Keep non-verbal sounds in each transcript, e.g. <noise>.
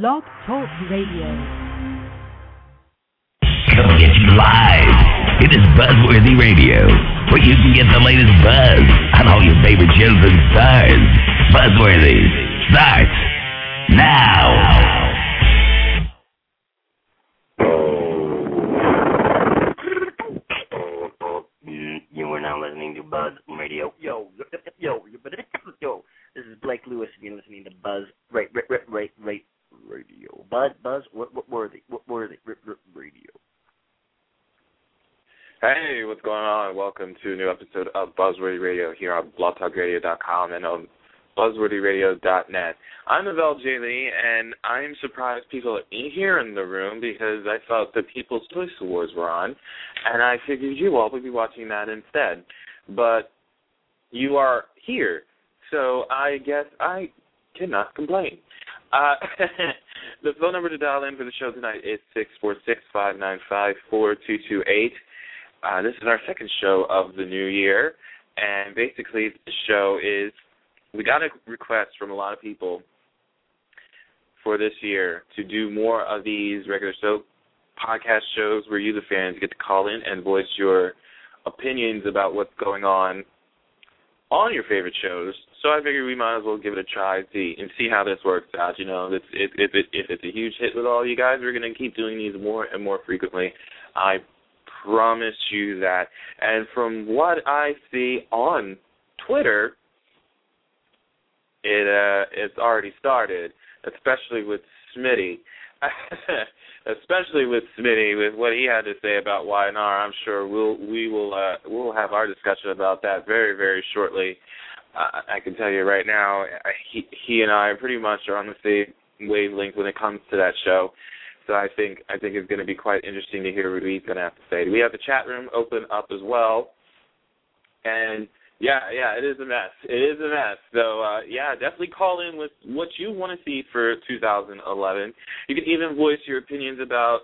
Blog Talk Radio. Coming at you live. It is Buzzworthy Radio, where you can get the latest buzz on all your favorite shows and stars. Buzzworthy starts now. You are now listening to Buzz Radio. Yo, yo, yo, yo, yo. This is Blake Lewis, and you're listening to Buzz right, right, right, right, right, Radio. Buzz, Buzz, what, what worthy, what worthy, r- r- Radio. Hey, what's going on? Welcome to a new episode of Buzzworthy Radio here on blogtalkradio.com and on buzzworthyradio.net. I'm Avell J. Lee, and I'm surprised people are here in the room because I thought the People's Choice Awards were on, and I figured you all would be watching that instead. But you are here, so I guess I cannot complain. Uh, <laughs> the phone number to dial in for the show tonight is six four six five nine five four two two eight. Uh, this is our second show of the new year, and basically the show is we got a request from a lot of people for this year to do more of these regular show podcast shows where you, the fans, get to call in and voice your opinions about what's going on on your favorite shows. So I figured we might as well give it a try, see and see how this works out. You know, if if if, it, if it's a huge hit with all you guys, we're gonna keep doing these more and more frequently. I promise you that. And from what I see on Twitter, it uh it's already started, especially with Smitty. <laughs> especially with Smitty, with what he had to say about YNR, I'm sure we'll we will uh we'll have our discussion about that very very shortly. Uh, I can tell you right now, he he and I pretty much are on the same wavelength when it comes to that show. So I think I think it's going to be quite interesting to hear what he's going to have to say. We have the chat room open up as well, and yeah, yeah, it is a mess. It is a mess. So uh, yeah, definitely call in with what you want to see for 2011. You can even voice your opinions about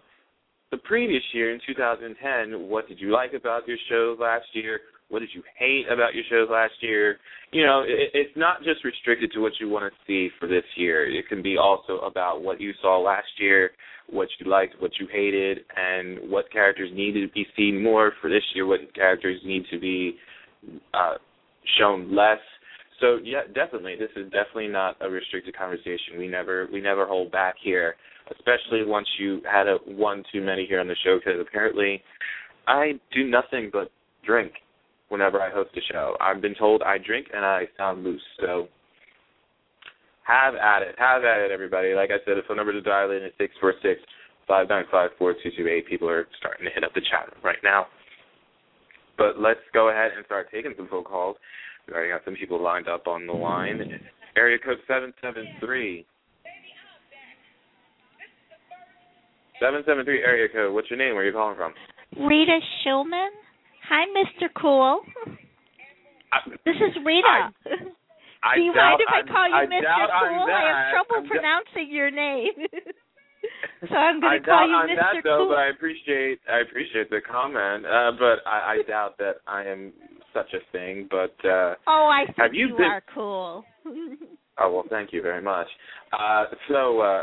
the previous year in 2010. What did you like about your shows last year? What did you hate about your shows last year? You know, it, it's not just restricted to what you want to see for this year. It can be also about what you saw last year, what you liked, what you hated, and what characters needed to be seen more for this year. What characters need to be uh, shown less. So yeah, definitely, this is definitely not a restricted conversation. We never we never hold back here, especially once you had a one too many here on the show. Because apparently, I do nothing but drink whenever I host a show. I've been told I drink and I sound loose. So have at it, have at it, everybody. Like I said, the phone number to dial in is six four six five nine five four two two eight. People are starting to hit up the chat room right now. But let's go ahead and start taking some phone calls. We already got some people lined up on the line. Area code seven seven three. Seven seven three area code. What's your name? Where are you calling from? Rita Schulman. Hi, Mr. Cool. I, This is Rita. I Do you doubt mind if I I'm- call you I Mr. Cool? I have trouble I'm d- pronouncing your name. <laughs> so I'm going I to call you I'm Mr. that though, Cool. but I appreciate I appreciate the comment. Uh, but I, I doubt that I am such a thing. But uh, oh, I think have you been- are cool. <laughs> oh well, thank you very much. Uh, so, uh,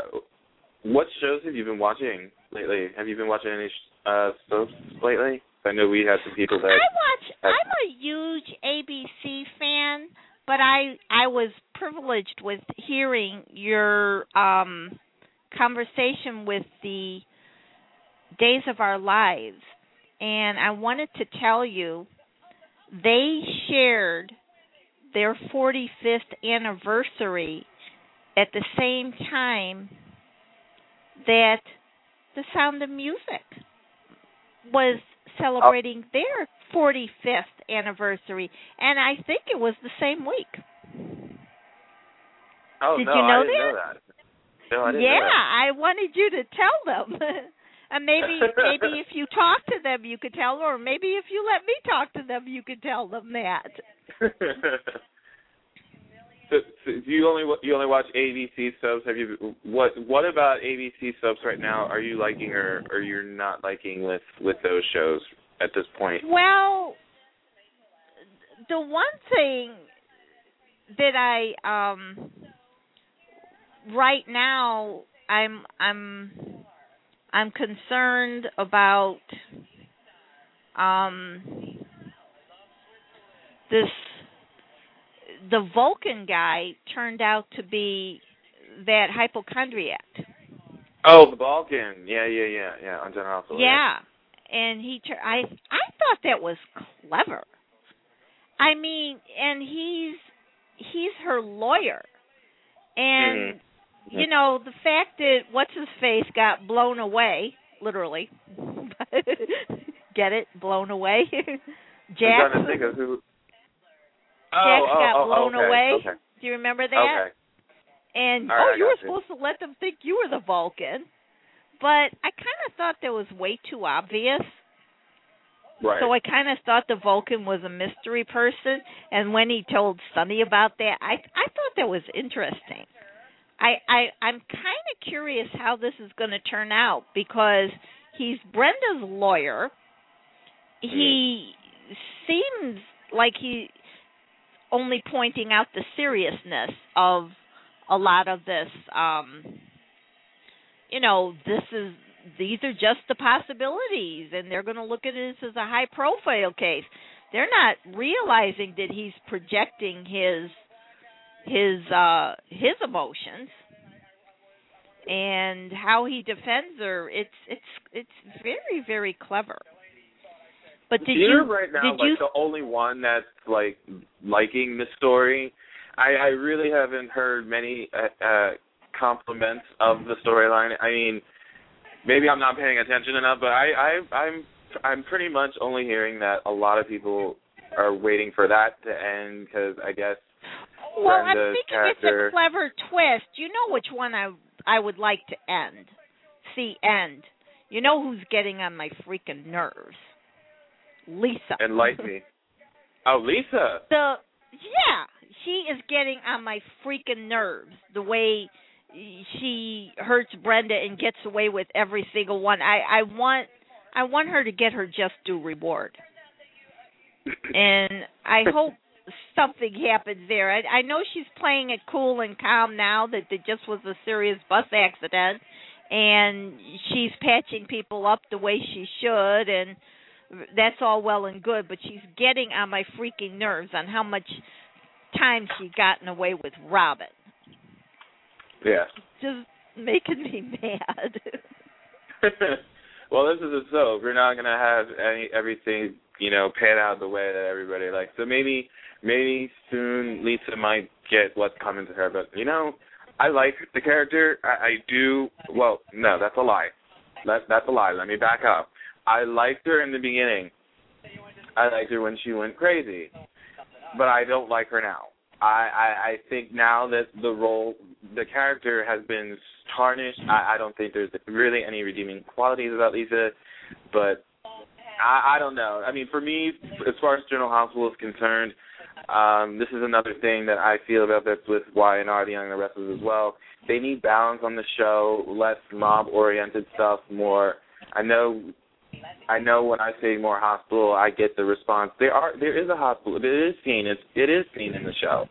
what shows have you been watching lately? Have you been watching any uh, soaps lately? I know we had some people that I watch. I'm a huge ABC fan, but I I was privileged with hearing your um conversation with the Days of Our Lives, and I wanted to tell you they shared their 45th anniversary at the same time that The Sound of Music was celebrating their 45th anniversary, and I think it was the same week. Oh Did no, you know I didn't know that? that. No, I didn't yeah, know that. I wanted you to tell them. <laughs> and maybe maybe if you talk to them you could tell them or maybe if you let me talk to them you could tell them that. <laughs> so, so do you only you only watch ABC subs? Have you what what about ABC subs right now? Are you liking or or you're not liking with with those shows at this point? Well, the one thing that I um right now I'm I'm I'm concerned about um this the Vulcan guy turned out to be that hypochondriac. Oh, the Balkan. Yeah, yeah, yeah, yeah. On General Hospital. Yeah, and he. Tur- I I thought that was clever. I mean, and he's he's her lawyer, and Mhm. you know the fact that what's his face got blown away, literally. <laughs> Get it? Blown away. Jack. <laughs> I'm trying to think of who. Jack oh, oh, got oh, blown okay, away. Okay. Do you remember that? Okay. And All oh, right, oh, you were you. supposed to let them think you were the Vulcan. But I kind of thought that was way too obvious. Right. So I kind of thought the Vulcan was a mystery person, and when he told Sonny about that, I I thought that was interesting. I I I'm kind of curious how this is going to turn out because he's Brenda's lawyer. He mm. seems like he only pointing out the seriousness of a lot of this um you know this is these are just the possibilities and they're going to look at this as a high profile case. They're not realizing that he's projecting his his uh his emotions and how he defends her. It's it's it's very very clever but did You're you right now did like you the only one that's like liking the story. I I really haven't heard many uh, uh compliments of the storyline. I mean, maybe I'm not paying attention enough, but I I I'm I'm pretty much only hearing that a lot of people are waiting for that to end because I guess Well, I'm thinking character- it's a clever twist. You know which one I I would like to end. See end. You know who's getting on my freaking nerves? Lisa. enlighten me. Oh, Lisa. the yeah, she is getting on my freaking nerves. The way she hurts Brenda and gets away with every single one. I I want I want her to get her just due reward. <clears throat> and I hope something happens there. I, I know she's playing it cool and calm now that it just was a serious bus accident, and she's patching people up the way she should, and that's all well and good. But she's getting on my freaking nerves on how much time she gotten away with Robin, Yeah. just making me <laughs> mad. <laughs> well, this is a soap. We're not gonna have any everything you know pan out the way that everybody likes. So maybe maybe soon Lisa might get what's coming to her. But you know, I like the character. I, I do. Well, no, that's a lie. That that's a lie. Let me back up. I liked her in the beginning. I liked her when she went crazy, but I don't like her now. I, I I think now that the role, the character has been tarnished. I, I don't think there's really any redeeming qualities about Lisa, but I, I don't know. I mean, for me, as far as General Hospital is concerned, um, this is another thing that I feel about this with Y&R, the Young and the as well. They need balance on the show, less mob-oriented stuff, more. I know I know when I say more hospital, I get the response. There are there is a hospital. It is seen. It's it is seen in the show,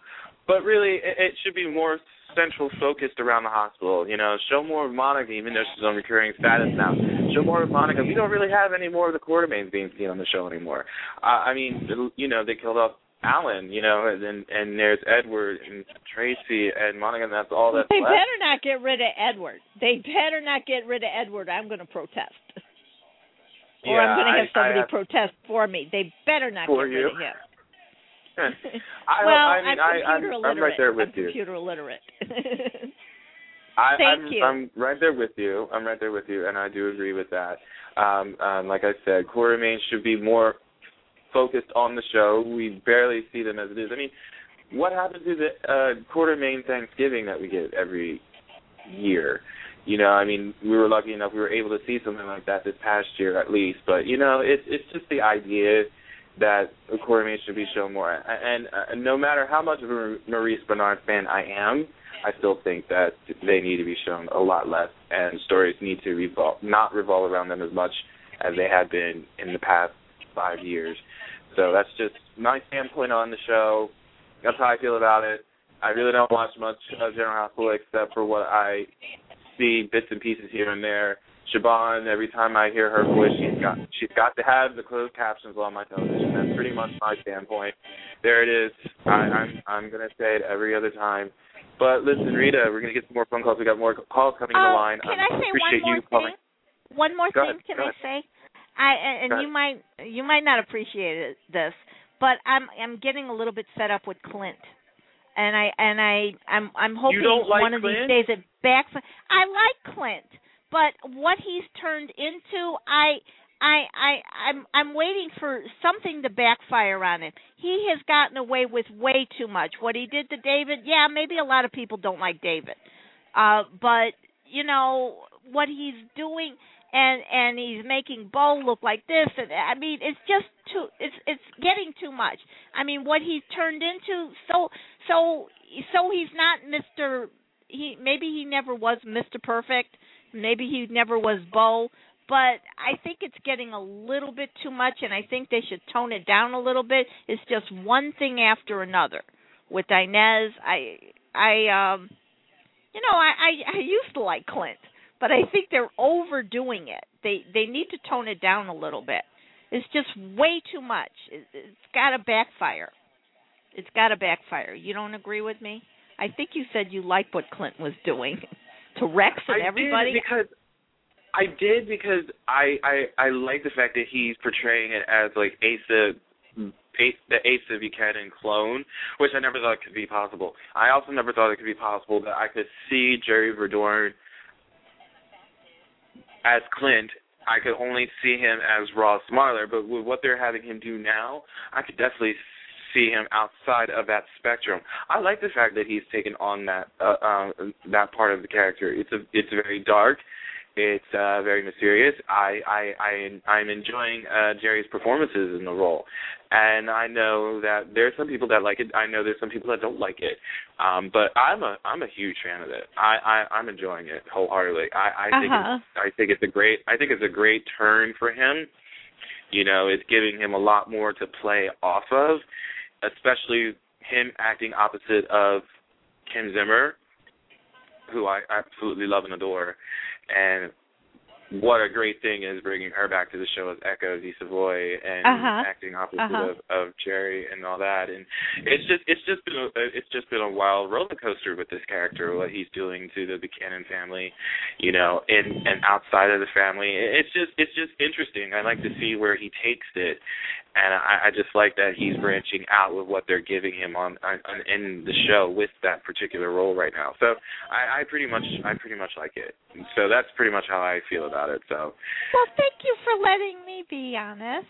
but really it, it should be more central focused around the hospital. You know, show more of Monica, even though she's on recurring status now. Show more of Monica. We don't really have any more of the Quartermaines being seen on the show anymore. Uh, I mean, you know, they killed off Alan. You know, and and, and there's Edward and Tracy and Monica, and that's all that's they left. better not get rid of Edward. They better not get rid of Edward. I'm going to protest. Or I'm going to have I- I somebody have- protest for me. They better not For get you? rid of him. <laughs> I, well, I mean, am computer I'm, illiterate. I'm right there with I'm you. computer illiterate. <laughs> I, Thank I'm, you. I'm right there with you. I'm right there with you, and I do agree with that. Um, um, like I said, Quartermaine should be more focused on the show. We barely see them as it is. I mean, what happened to the uh, Quartermaine Thanksgiving that we get every year? You know, I mean, we were lucky enough we were able to see something like that this past year at least. But you know, it's it's just the idea that Quartermaine should be shown more. And uh, no matter how much of a Maurice Benard fan I am, I still think that they need to be shown a lot less, and stories need to revolve, not revolve around them as much as they had been in the past five years. So that's just my standpoint on the show. That's how I feel about it. I really don't watch much of General Hospital except for what I see bits and pieces here and there. Siobhan, every time I hear her voice, she's got she's got to have the closed captions on my television. That's pretty much my standpoint. There it is. I, I'm I'm gonna say it every other time. But listen, Rita, we're gonna get some more phone calls. We got more calls coming uh, in the line. Can I, I say appreciate one more you thing? calling. One more Go thing ahead, can I ahead. say? I and, and you might you might not appreciate it, this, but I'm I'm getting a little bit set up with Clint. And I and I I'm I'm hoping like one of Clint? these days it backs. I like Clint, but what he's turned into, I I I I'm I'm waiting for something to backfire on him. He has gotten away with way too much. What he did to David, yeah, maybe a lot of people don't like David. Uh but you know what he's doing and and he's making Bo look like this and I mean it's just too it's it's getting too much. I mean what he's turned into so so so he's not Mr. he maybe he never was Mr. Perfect. Maybe he never was Bo, but I think it's getting a little bit too much and I think they should tone it down a little bit. It's just one thing after another. With Inez, I I um you know, I, I I used to like Clint, but I think they're overdoing it. They they need to tone it down a little bit. It's just way too much. It, it's got to backfire. It's got to backfire. You don't agree with me? I think you said you liked what Clinton was doing to Rex and I everybody. did because I did because I I I like the fact that he's portraying it as like Asa. Ace, the Asa Buchanan clone, which I never thought could be possible. I also never thought it could be possible that I could see Jerry Verdorn as Clint. I could only see him as Ross Marler, but with what they're having him do now, I could definitely see him outside of that spectrum. I like the fact that he's taken on that uh, uh, that part of the character. It's a it's very dark. It's uh, very mysterious. I I I I'm enjoying uh, Jerry's performances in the role, and I know that there's some people that like it. I know there's some people that don't like it, um, but I'm a I'm a huge fan of it. I, I I'm enjoying it wholeheartedly. I I think Uh-huh. it's, I think it's a great I think it's a great turn for him. You know, it's giving him a lot more to play off of, especially him acting opposite of Kim Zimmer, who I absolutely love and adore. And what a great thing is bringing her back to the show as Echo DiSavoy and Uh-huh. acting opposite Uh-huh. of, of Jerry and all that. And it's just it's just been a it's just been a wild roller coaster with this character, what he's doing to the Buchanan family, you know, and and outside of the family. It's just it's just interesting. I like to see where he takes it, and I, I just like that he's branching out with what they're giving him on, on, on in the show with that particular role right now. So I, I pretty much I pretty much like it. So that's pretty much how I feel about it. So well, thank you for letting me be honest.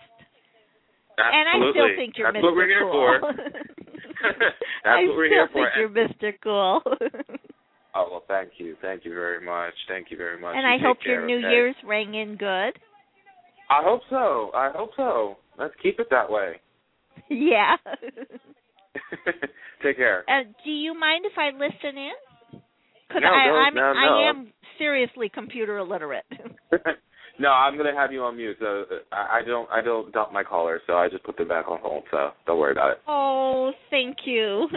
And I absolutely, still think you're that's Mr. what we're here cool. for. <laughs> <laughs> that's I what we're still here for. think you're Mr. Cool. <laughs> Oh well, thank you, thank you very much, thank you very much. and You I hope care, your New okay? Year's rang in good. I hope so. I hope so. Let's keep it that way. <laughs> yeah. <laughs> take care. Uh, do you mind if I listen in? Could No, I? no, I'm, no, I am seriously computer illiterate. <laughs> no, I'm gonna have you on mute. So uh, I, I don't I don't dump my caller, so I just put them back on hold. So don't worry about it. oh, thank you.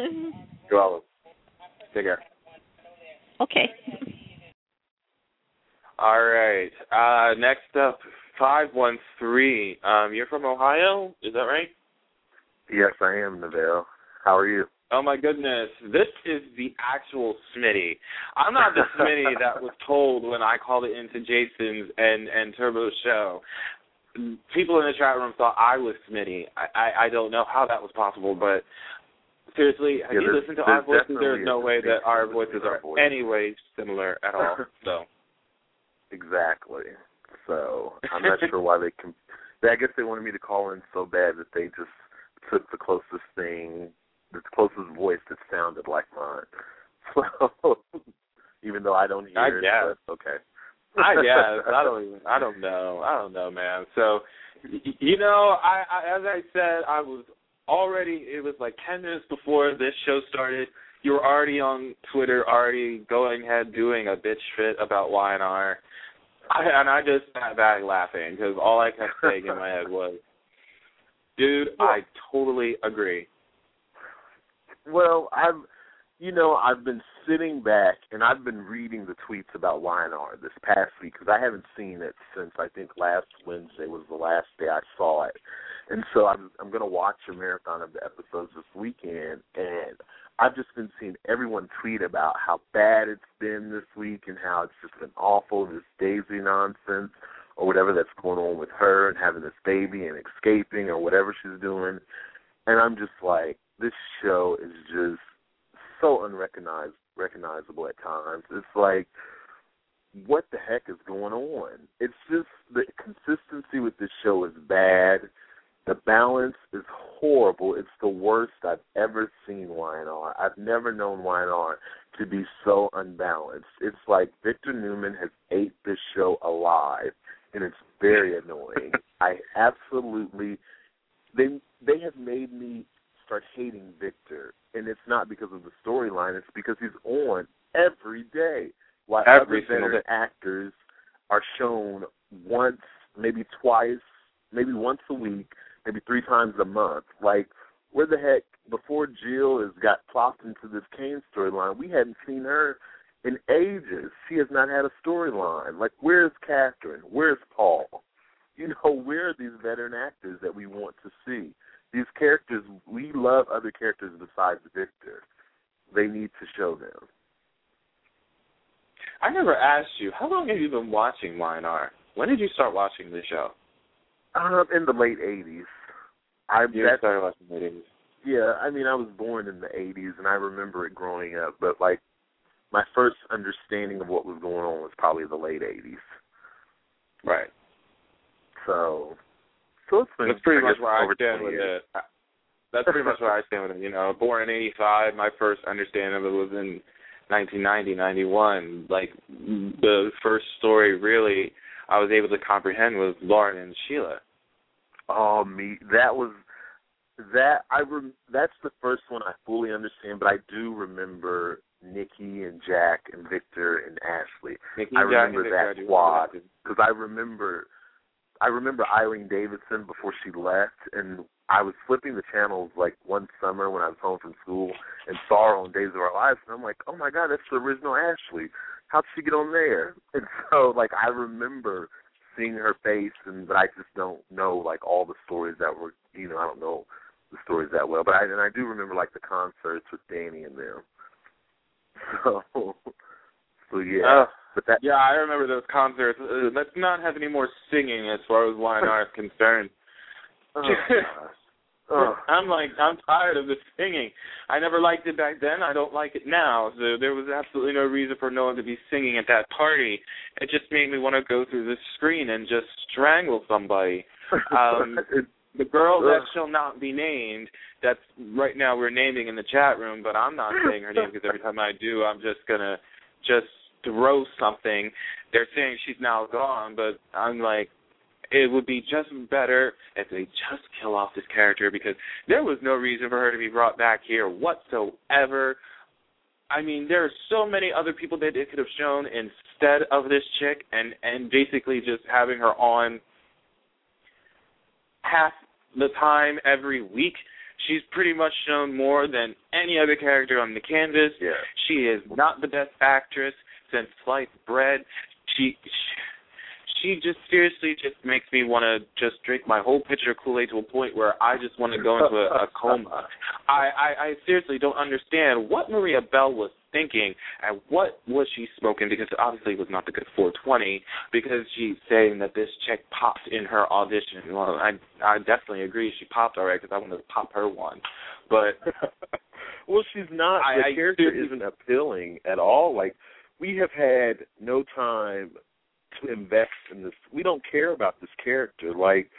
You're welcome. Take care. okay. All right. Uh, next up, five one three. Um, you're from Ohio, is that right? Yes, I am, Neville. How are you? Oh my goodness, this is the actual Smitty. I'm not the Smitty <laughs> that was told when I called it into Jason's and and Turbo's show. People in the chat room thought I was Smitty. I I, I don't know how that was possible, but seriously, have Yeah, you listened to our voices? There's no way that our voices are voices. any way similar at all. <laughs> So Exactly. So I'm not sure why they can. I guess they wanted me to call in so bad that they just took the closest thing, the closest voice that sounded like mine. <laughs> So even though I don't hear I it, guess. but okay. I <laughs> guess I don't even I don't know I don't know man. So you know I, I as I said I was already it was like ten minutes before this show started. You were already on Twitter, already going ahead doing a bitch fit about Y and R, I, and I just sat back laughing because all I kept saying in my head was, "Dude, I totally agree." Well, I'm You know, I've been sitting back and I've been reading the tweets about YNR this past week because I haven't seen it since I think last Wednesday was the last day I saw it, and so I'm I'm going to watch a marathon of the episodes this weekend, and I've just been seeing everyone tweet about how bad it's been this week and how it's just been awful, this Daisy nonsense or whatever that's going on with her and having this baby and escaping or whatever she's doing, and I'm just like, this show is just so unrecognized recognizable at times. It's like what the heck is going on? It's just the consistency with this show is bad. The balance is horrible. It's the worst I've ever seen YNR. I've never known YNR to be so unbalanced. It's like Victor Newman has ate this show alive, and it's very annoying. <laughs> I absolutely they they have made me start hating Victor, and it's not because of the storyline. It's because he's on every day, while Every other single veteran actors are shown once, maybe twice, maybe once a week, maybe three times a month. Like, where the heck? Before Jill has got plopped into this Kane storyline, we hadn't seen her in ages. She has not had a storyline. Like, where's Catherine? Where's Paul? You know, <laughs> where are these veteran actors that we want to see? These characters, we love other characters besides Victor. They need to show them. I never asked you how long have you been watching YNR? When did you start watching the show? Um, in the late '80s. I You that's started watching the 80s. Yeah, I mean, I was born in the '80s, and I remember it growing up. But like, my first understanding of what was going on was probably the late '80s. Right. So, so it's been That's pretty I much where I stand 20 with it. That's pretty much where I stand with it. You know, born in '85, my first understanding of it was in 1990, 91. Like the first story, really, I was able to comprehend was Lauren and Sheila. Oh, me, that was that. I rem, that's the first one I fully understand, but I do remember Nikki and Jack and Victor and Ashley. Nikki, I Jack, remember that Victor, I do squad. because I remember I remember Eileen Davidson before she left, and I was flipping the channels like one summer when I was home from school and saw her on Days of Our Lives, and I'm like, oh my god, that's the original Ashley. How'd she get on there? <laughs> And so like I remember seeing her face, and but I just don't know like all the stories that were you know I don't know the stories that well, but I and I do remember like the concerts with Danny and them. <laughs> So so yeah, Uh, but that Yeah, I remember those concerts. Uh, let's not have any more singing as far as YNR is concerned. oh, Oh. <laughs> I'm like, I'm tired of the singing. I never liked it back then. I don't like it now. So there was absolutely no reason for no one to be singing at that party. It just made me want to go through the screen and just strangle somebody. <laughs> Um, The girl that shall not be named, that's right now we're naming in the chat room, but I'm not saying her name because every time I do, I'm just gonna just throw something. They're saying she's now gone, but I'm like, it would be just better if they just kill off this character because there was no reason for her to be brought back here whatsoever. I mean, there are so many other people that it could have shown instead of this chick, and and basically just having her on half the time every week. She's pretty much shown more than any other character on the canvas. yeah. She is not the best actress since sliced bread. She she just seriously just makes me want to just drink my whole pitcher of Kool-Aid to a point where I just want to go into a, a coma. I, I I seriously don't understand what Maria Bell was thinking and what was she smoking because obviously it was not the good 420 because she's saying that this chick popped in her audition. Well, I I definitely agree she popped alright because I want to pop her one, but <laughs> well, she's not. I- the I character seriously- isn't appealing at all. Like we have had no time to invest in this. We don't care about this character. Like,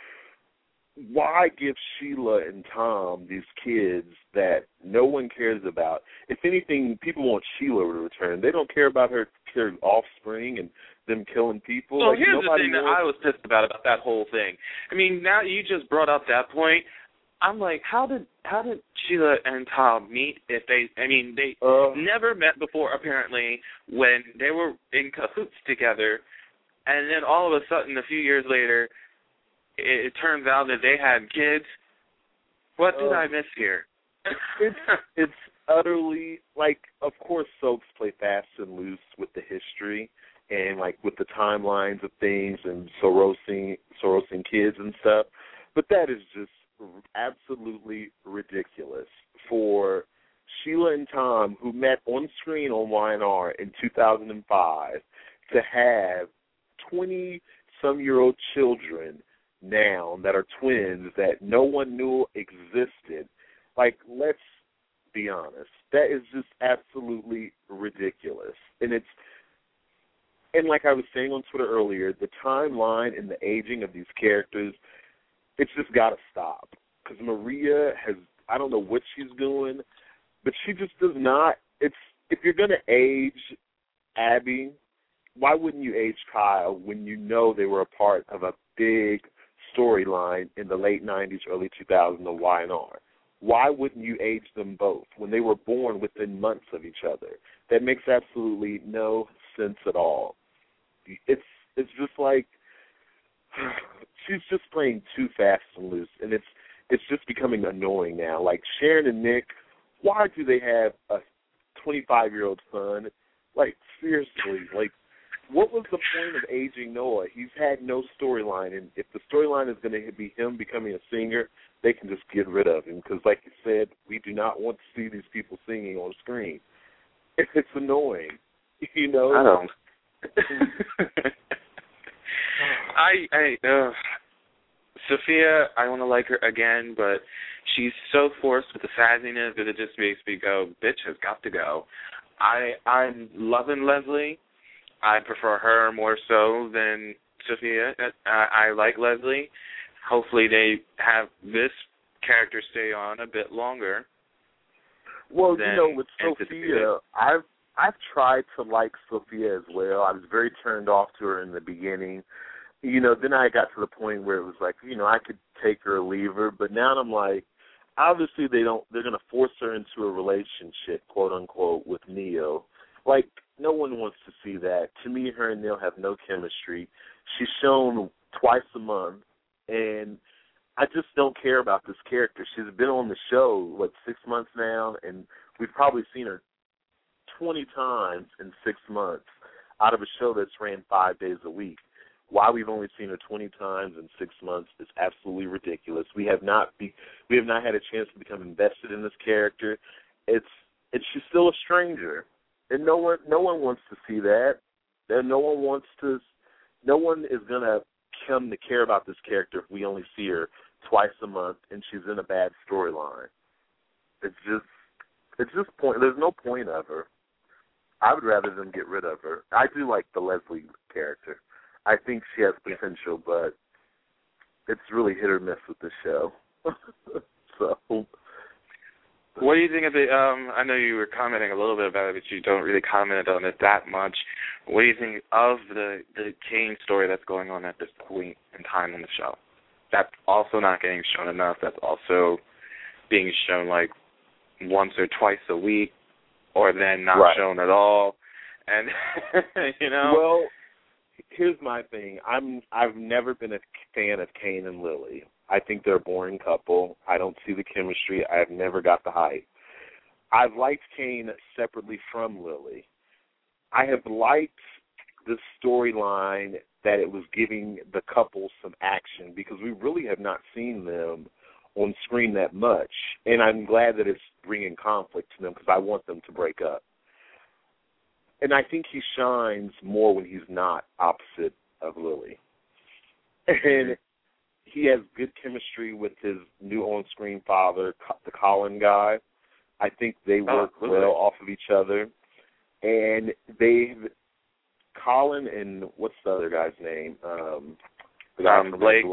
why give Sheila and Tom these kids that no one cares about? If anything, people want Sheila to return. They don't care about her, her offspring and them killing people. So like, here's the thing that I was pissed about about that whole thing. I mean, now you just brought up that point. I'm like, how did how did Sheila and Tom meet? If they, I mean, they Uh, never met before apparently when they were in cahoots together, and then all of a sudden, a few years later, it, it turns out that they had kids. What did Uh, I miss here? it's it's utterly like of course soaps play fast and loose with the history and like with the timelines of things and SORASing SORASing kids and stuff. But that is just absolutely ridiculous for Sheila and Tom, who met on screen on YNR in 2005, to have 20 some year old children now that are twins that no one knew existed. Like, let's be honest. That is just absolutely ridiculous. And it's and like I was saying on Twitter earlier, the timeline and the aging of these characters, it's just got to stop. Because Maria has, I don't know what she's doing, but she just does not. It's if you're going to age Abby, why wouldn't you age Kyle when you know they were a part of a big storyline in the late '90s, early 2000s of YNR? Why wouldn't you age them both when they were born within months of each other? That makes absolutely no sense at all. It's it's just like <sighs> she's just playing too fast and loose, and it's it's just becoming annoying now. Like Sharon and Nick, why do they have a 25 year old son? Like seriously, like what was the point of aging Noah? He's had no storyline, and if the storyline is going to be him becoming a singer, they can just get rid of him because, like you said, we do not want to see these people singing on screen. <laughs> It's annoying, you know. I don't. <laughs> I I uh, Sophia, I want to like her again, but she's so forced with the sassiness that it just makes me go, bitch has got to go. I I'm loving Leslie. I prefer her more so than Sophia. I, I like Leslie. Hopefully, they have this character stay on a bit longer. Well, you know, with Sophia, I've I've tried to like Sophia as well. I was very turned off to her in the beginning. You know, then I got to the point where it was like, you know, I could take her or leave her, but now I'm like, obviously they don't they're gonna force her into a relationship, quote unquote, with Neil. Like no one wants to see that. To me, her and Neil have no chemistry. She's shown twice a month, and I just don't care about this character. She's been on the show what six months now, and we've probably seen her twenty times in six months out of a show that's ran five days a week. Why we've only seen her 20 times in six months is absolutely ridiculous. We have not be we have not had a chance to become invested in this character. It's it's she's still a stranger and no one no one wants to see that. And no one wants to. No one is gonna come to care about this character if we only see her twice a month and she's in a bad storyline. It's just it's just point. There's no point of her. I would rather them get rid of her. I do like the Leslie character. I think she has potential, but it's really hit or miss with the show. <laughs> so what do you think of the? Um, I know you were commenting a little bit about it, but you don't really comment on it that much. What do you think of the the Kane story that's going on at this point in time on the show? That's also not getting shown enough. That's also being shown like once or twice a week, or then not right. shown at all. And <laughs> you know, well, here's my thing. I'm I've never been a fan of Kane and Lily. I think they're a boring couple. I don't see the chemistry. I've never got the hype. I've liked Kane separately from Lily. I have liked the storyline that it was giving the couple some action because we really have not seen them on screen that much, and I'm glad that it's bringing conflict to them because I want them to break up. And I think he shines more when he's not opposite of Lily. <laughs> And he has good chemistry with his new on-screen father, the Colin guy. I think they oh, work oh, well off of each other, and they've Colin and what's the other guy's name? Um, the guy um, Blake.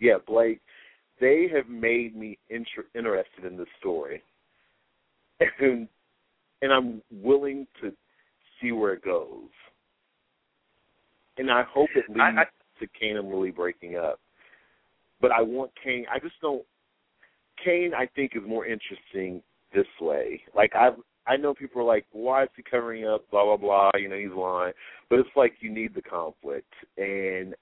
Yeah, Blake. They have made me inter- interested in this story, <laughs> and and I'm willing to see where it goes. And I hope it leads I, I, to Kane and Lily breaking up but I want Kane. I just don't. Kane, I think, is more interesting this way. Like I, I know people are like, why is he covering up? Blah blah blah. You know, he's lying. But it's like you need the conflict, and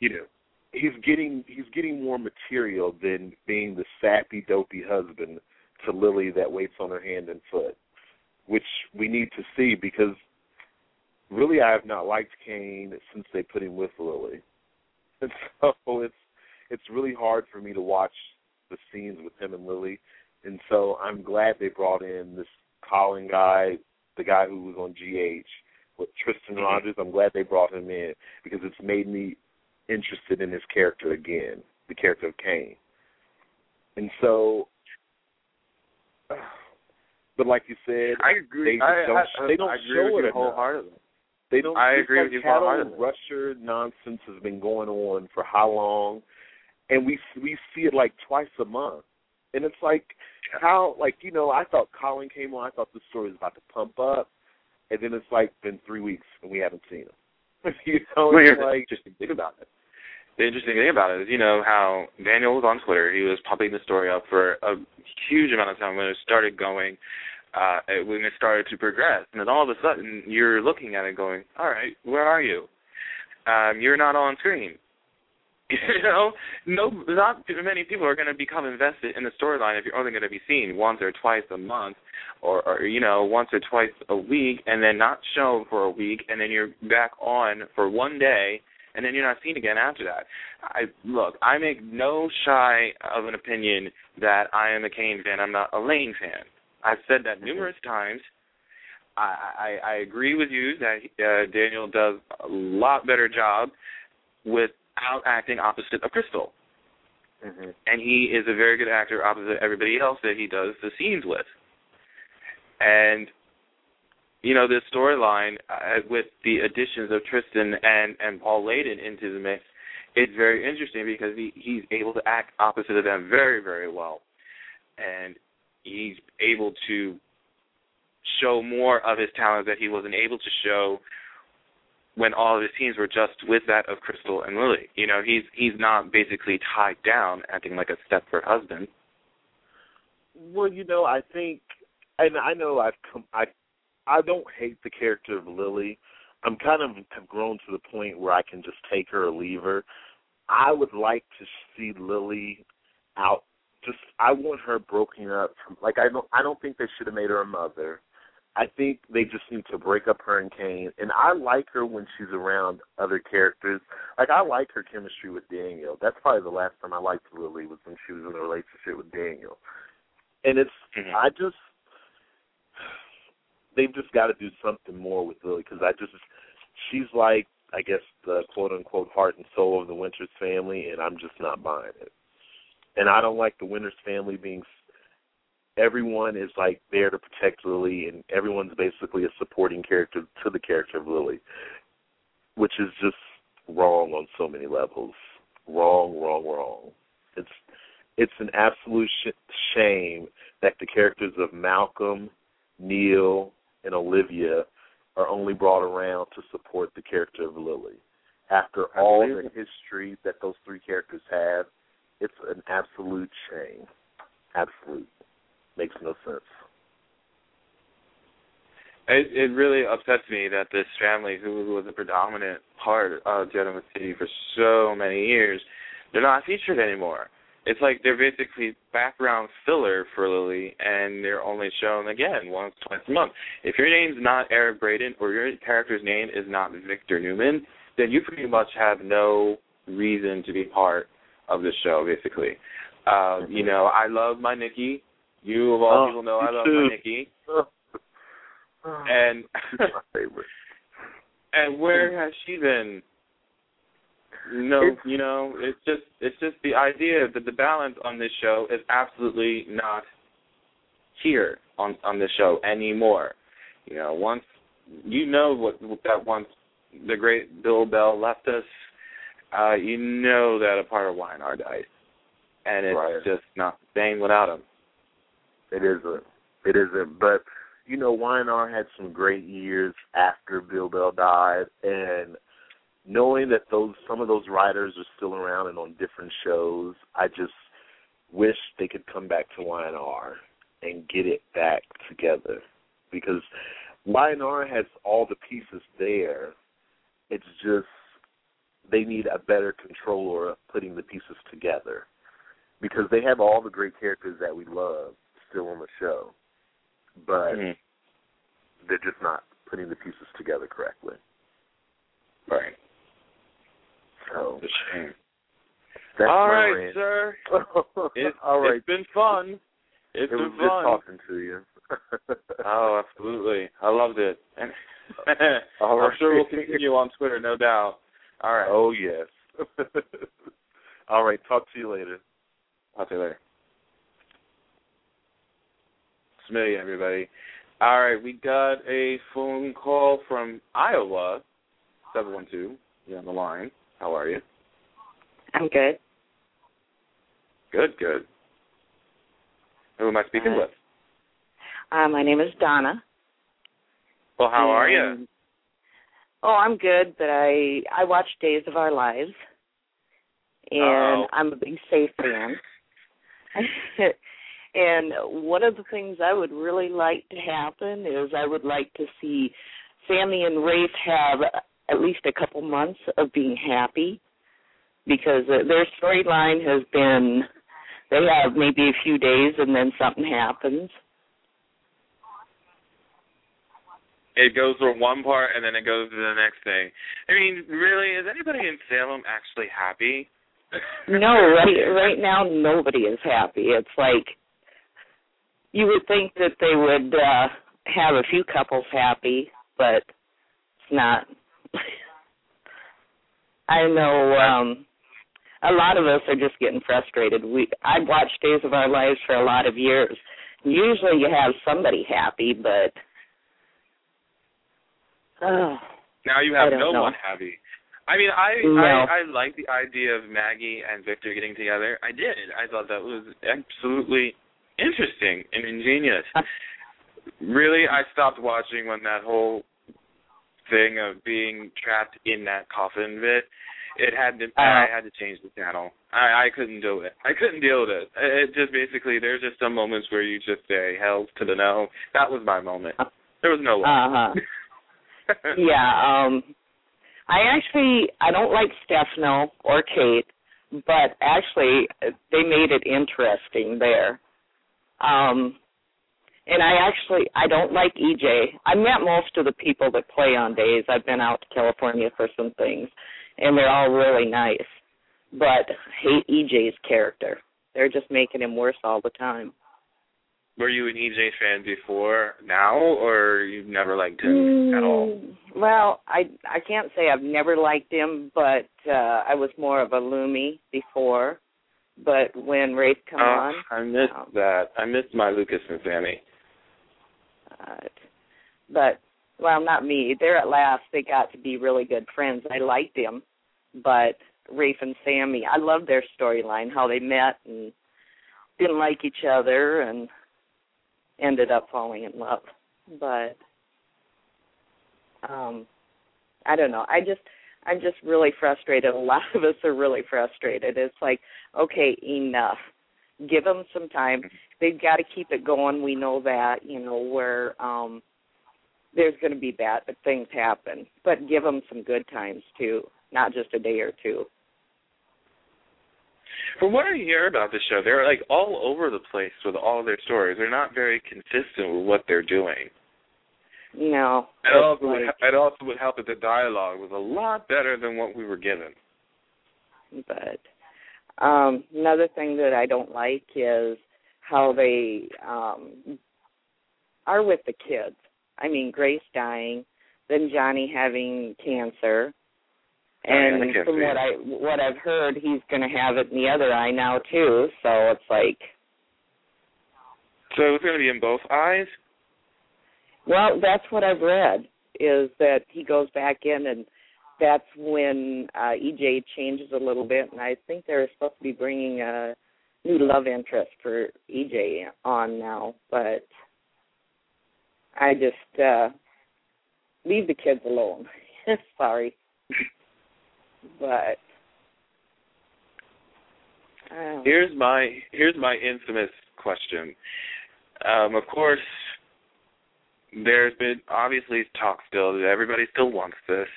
you know, he's getting he's getting more material than being the sappy, dopey husband to Lily that waits on her hand and foot, which we need to see because really I have not liked Kane since they put him with Lily, and <laughs> so it's it's really hard for me to watch the scenes with him and Lily, and so I'm glad they brought in this Colin guy, the guy who was on GH with Tristan Mhm. Rogers. I'm glad they brought him in because it's made me interested in his character again, the character of Kane. And so, <sighs> but like you said, I agree. They just I, don't- I, they don't I agree show with it you wholeheartedly. they don't. I agree like with you wholeheartedly. rusher nonsense has been going on for how long, and we we see it like twice a month, and it's like how like you know I thought Colin came on, I thought the story was about to pump up, and then it's like been three weeks and we haven't seen him. <laughs> you know, it's like interesting thing about it. The interesting thing about it is, you know, how Daniel was on Twitter. He was pumping the story up for a huge amount of time when it started going, uh, when it started to progress. And then all of a sudden, you're looking at it going, all right, where are you? Um, you're not on screen. <laughs> You know, no, not many people are going to become invested in the storyline if you're only going to be seen once or twice a month, or, or you know, once or twice a week, and then not shown for a week, and then you're back on for one day, and then you're not seen again after that. I look, I make no shy of an opinion that I am a Kane fan. I'm not a Lane fan. I've said that numerous times. I, I, I agree with you that uh, Daniel does a lot better job without acting opposite of Christel, mhm. and he is a very good actor opposite everybody else that he does the scenes with. And you know this storyline uh, with the additions of Tristan and and Paul Leyden into the mix, it's very interesting because he he's able to act opposite of them very very well, and he's able to show more of his talent that he wasn't able to show when all of his scenes were just with that of Christel and Lily. You know, he's he's not basically tied down acting like a Stepford husband. Well, you know, I think, and I know I've come, I, I don't hate the character of Lily. I'm kind of have grown to the point where I can just take her or leave her. I would like to see Lily out. Just, I want her broken up. From, like I don't, I don't think they should have made her a mother. I think they just need to break up her and Kane. And I like her when she's around other characters. Like I like her chemistry with Daniel. That's probably the last time I liked Lily was when she was in a relationship with Daniel. And it's Mhm. I just they've just got to do something more with Lily because I just she's like I guess the quote unquote heart and soul of the Winters family, and I'm just not buying it. And I don't like the Winters family being. Everyone is like there to protect Lily, and everyone's basically a supporting character to the character of Lily, which is just wrong on so many levels. Wrong, wrong, wrong. It's it's an absolute sh- shame that the characters of Malcolm, Neil, and Olivia are only brought around to support the character of Lily. After I all the history that those three characters have, it's an absolute shame. Absolute. Makes no sense. It it really upsets me that this family, who was a predominant part of Genoa City for so many years, they're not featured anymore. It's like they're basically background filler for Lily, and they're only shown again once, twice a month. If your name's not Eric Braeden or your character's name is not Victor Newman, then you pretty much have no reason to be part of the show. Basically, uh, you know, I love my Nikki. You of all Oh, people know I love too. my Nikki, and <laughs> my favorite. and where has she been? No, It's- you know, it's just it's just the idea that the balance on this show is absolutely not here on on this show anymore. You know, once you know what, what that once the great Bill Bell left us, uh, you know that a part of YNR died, and it's Right. just not the same without him. It isn't. It isn't. But you know, YNR had some great years after Bill Bell died, and knowing that those some of those writers are still around and on different shows, I just wish they could come back to YNR and get it back together because YNR has all the pieces there. It's just they need a better controller of putting the pieces together because they have all the great characters that we love still on the show, but Mhm. they're just not putting the pieces together correctly. Right. So It's a shame. that's All right, rant. sir. <laughs> It's, All right. it's been fun. It's it was been good fun. talking to you. <laughs> Oh, absolutely. I loved it. And <laughs> All I'm sure we'll continue on Twitter, no doubt. All right. Oh yes. All right. Talk to you later. I'll see you later. Smitty, everybody. All right, we got a phone call from Iowa, 712. You're on the line. How are you? I'm good. Good, good. Who am I speaking Uh, with? Uh, my name is Donna. Well, how are you? Oh, I'm good, but I I watch Days of Our Lives, and Uh-oh. I'm a big Safe fan. <laughs> and one of the things I would really like to happen is I would like to see Sami and Rafe have at least a couple months of being happy, because their storyline has been they have maybe a few days and then something happens. It goes for one part and then it goes to the next thing. I mean, really, is anybody in Salem actually happy? No, right right now nobody is happy. It's like you would think that they would uh have a few couples happy, but it's not. <laughs> I know um a lot of us are just getting frustrated. We I've watched Days of Our Lives for a lot of years. Usually you have somebody happy, but oh, Now you have no know. one happy. I mean, I No. I I like the idea of Maggie and Victor getting together. I did. I thought that was absolutely interesting and ingenious. really, I stopped watching when that whole thing of being trapped in that coffin bit. It had to. I Uh. had to change the channel. I I couldn't do it. I couldn't deal with it. It just basically there's just some moments where you just say hell to the no. That was my moment. There was no way. uh-huh. <laughs> yeah, um I actually I don't like Stefano or Kate, but actually they made it interesting there. Um and I actually I don't like EJ. I met most of the people that play on days. I've been out to California for some things and they're all really nice. But hate EJ's character. They're just making him worse all the time. Were you an EJ fan before now, or you've never liked him at all? Mm, Well, I I can't say I've never liked him, but uh I was more of a Lumi before. But when Rafe come oh, on, I missed um, that. I missed my Lucas and Sami. uh, but well, not me. There at last they got to be really good friends. I liked him, but Rafe and Sami, I love their storyline, how they met and didn't like each other and ended up falling in love. But um I don't know. I just I'm just really frustrated. <laughs> A lot of us are really frustrated. It's like, okay, enough. Give them some time. They've got to keep it going. We know that, you know, where um there's going to be bad things happen, but give them some good times too, not just a day or two. From what I hear about the show, they're like all over the place with all their stories. They're not very consistent with what they're doing. No, It also, it's would, like- it also would help that the dialogue was a lot better than what we were given. but um another thing that I don't like is how they um are with the kids. I mean, Grace dying, then Johnny having cancer, Oh, yeah, and from what. I what I've heard, he's going to have it in the other eye now too. So it's like, So it's going to be in both eyes. Well, that's what I've read is that he goes back in and that's when uh EJ changes a little bit, and I think they're supposed to be bringing a new love interest for EJ on now, but I just uh leave the kids alone. <laughs> Sorry, but Here's my here's my infamous question. Um, of course, there's been obviously talk still that everybody still wants this.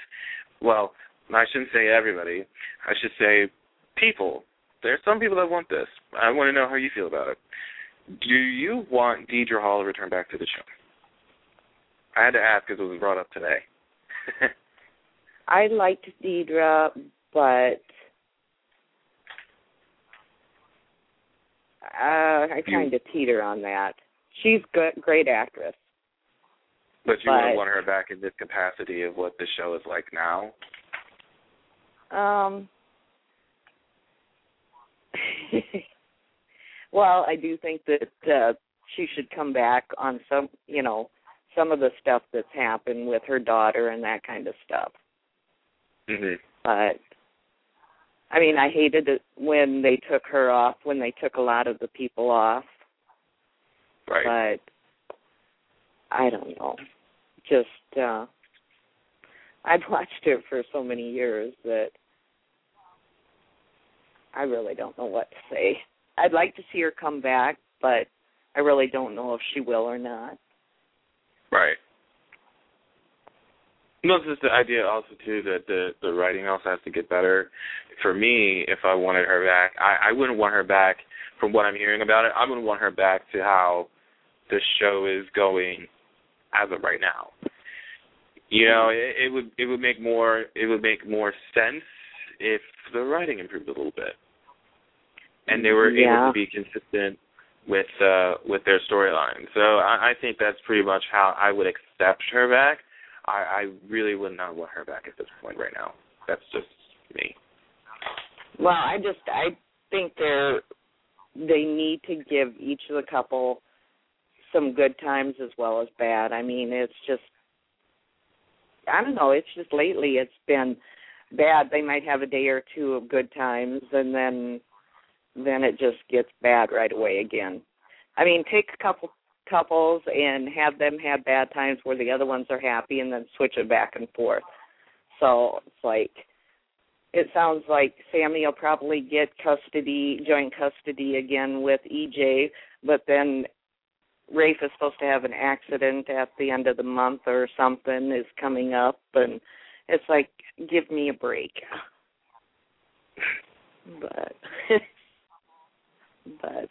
Well, I shouldn't say everybody. I should say people. There's some people that want this. I want to know how you feel about it. Do you want Deidre Hall to return back to the show? I had to ask because it was brought up today. <laughs> I liked Deidre, but uh, I kind of teeter on that. She's good, great actress. But you But- wouldn't want her back in this capacity of what the show is like now. Um. <laughs> well, I do think that uh, she should come back on some, you know, some of the stuff that's happened with her daughter and that kind of stuff. Mhm. But I mean, I hated it when they took her off, when they took a lot of the people off. Right. But I don't know. Just uh I've <laughs> watched it for so many years that I really don't know what to say. I'd like to see her come back, but I really don't know if she will or not. Right. No, it's just the idea also too that the the writing also has to get better. For me, if I wanted her back, I I wouldn't want her back from what I'm hearing about it. I wouldn't want her back to how the show is going as of right now. You know, it, it would it would make more it would make more sense if the writing improved a little bit, and they were able to be consistent with uh with their storyline. So I, I think that's pretty much how I would accept her back. I, I really would not want her back at this point right now. That's just me. Well, I just I think they're they need to give each of the couple some good times as well as bad. I mean, it's just I don't know, it's just lately it's been bad. They might have a day or two of good times and then then it just gets bad right away again. I mean, take a couple couples and have them have bad times where the other ones are happy and then switch it back and forth. So it's like it sounds like Sami will probably get custody, joint custody again with EJ, but then Rafe is supposed to have an accident at the end of the month or something is coming up, and it's like, give me a break. <laughs> But, <laughs> but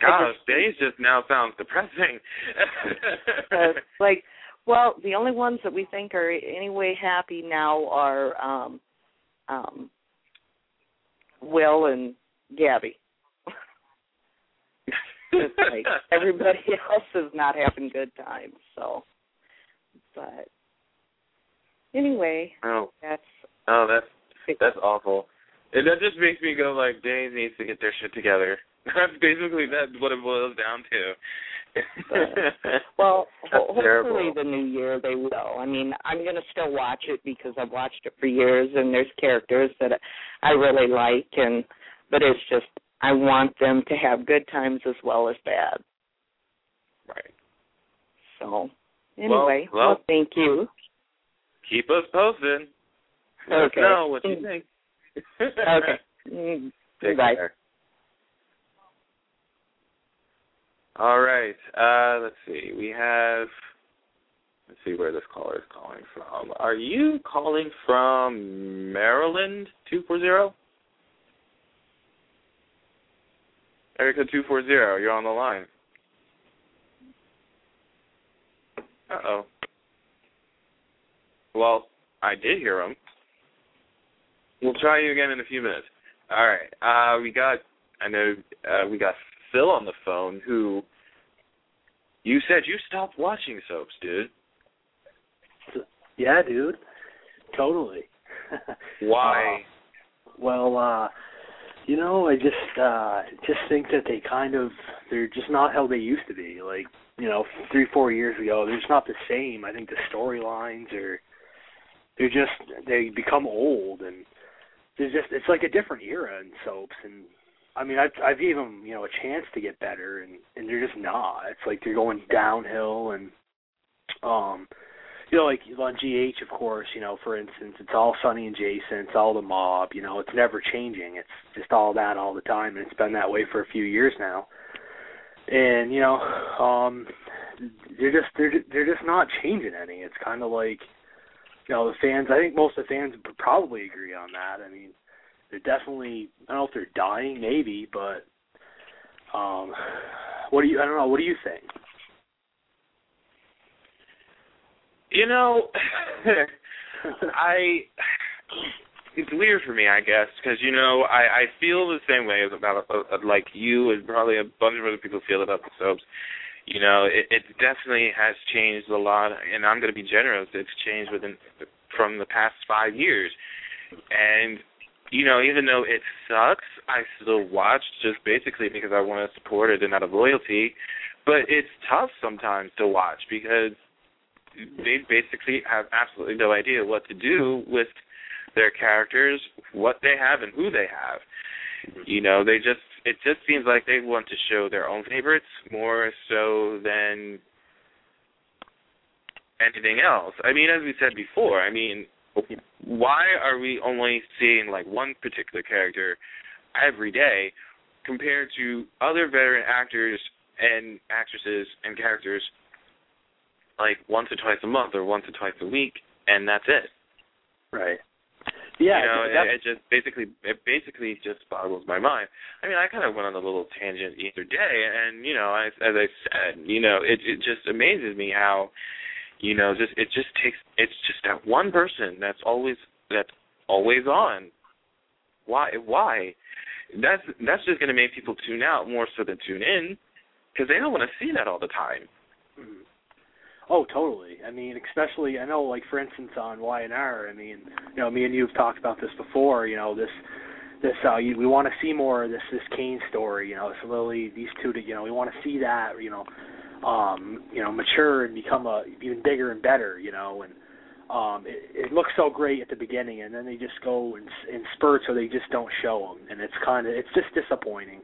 Gosh, days just now sounds depressing. <laughs> like, well, the only ones that we think are anyway happy now are um um Will and Gabby. It's like everybody <laughs> else is not having good times, so but anyway, oh, that's oh, that's that's awful. And that just makes me go like, Days needs to get their shit together. <laughs> That's basically that's what it boils down to. <laughs> well, ho- hopefully terrible. the new year they will. I mean, I'm going to still watch it because I've watched it for years, and there's characters that I really like, and but it's just I want them to have good times as well as bad. right. So anyway, well- well thank you. Keep us posted. Let us Okay. know what you think. Okay. Mm, <laughs> Take Bye. care. All right. Uh, let's see. We have. Let's see where this caller is calling from. Are you calling from Maryland? Two four zero. Erica two four zero. You're on the line. Uh oh. Well, I did hear him. We'll try you again in a few minutes. All right. Uh, we got. I know uh, we got Phil on the phone. Who you said you stopped watching soaps, dude? Yeah, dude. Totally. <laughs> Why? Uh, well, uh you know, I just uh just think that they kind of they're just not how they used to be. Like, you know, three, four years ago, they're just not the same. I think the storylines are they're just they become old and there's just it's like a different era in soaps and I mean I've I've given them, you know, a chance to get better and and they're just not. It's like they're going downhill and um you know, like on GH, of course, you know, for instance, it's all Sunny and Jason, it's all the mob, you know, it's never changing. It's just all that all the time, and it's been that way for a few years now. And you know, um, they're just they're they're just not changing any. It's kind of like, you know, the fans. I think most of the fans would probably agree on that. I mean, they're definitely. I don't know if they're dying, maybe, but um, what do you? I don't know. What do you think? You know, <laughs> I it's weird for me, I guess, because you know I I feel the same way about uh, like you and probably a bunch of other people feel about the soaps. You know, it, it definitely has changed a lot, and I'm going to be generous. It's changed within from the past five years, and you know, even though it sucks, I still watch just basically because I want to support it and out of loyalty. But it's tough sometimes to watch because they basically have absolutely no idea what to do with their characters, what they have, and who they have. Mm-hmm. You know, they just it just seems like they want to show their own favorites more so than anything else. I mean, as we said before, I mean, why are we only seeing like one particular character every day compared to other veteran actors and actresses and characters like once or twice a month or once or twice a week and that's it. Right. Yeah, you know, it, it just basically it basically just boggles my mind. I mean, I kind of went on a little tangent the other day, and you know, I, as I said, you know, it it just amazes me how, you know, just it just takes it's just that one person that's always that's always on. Why? Why? That's that's just going to make people tune out more so than tune in, because they don't want to see that all the time. Mhm. Oh, totally. I mean, especially I know, like for instance, on Y and. I mean, you know, me and you have talked about this before. You know, this this uh, you, we want to see more of this this Kane story. You know, this Lily, these two. To, you know, we want to see that. You know, um, you know, mature and become a even bigger and better. You know, and um, it, it looks so great at the beginning, and then they just go in, in spurts, or they just don't show them, and it's kind of it's just disappointing.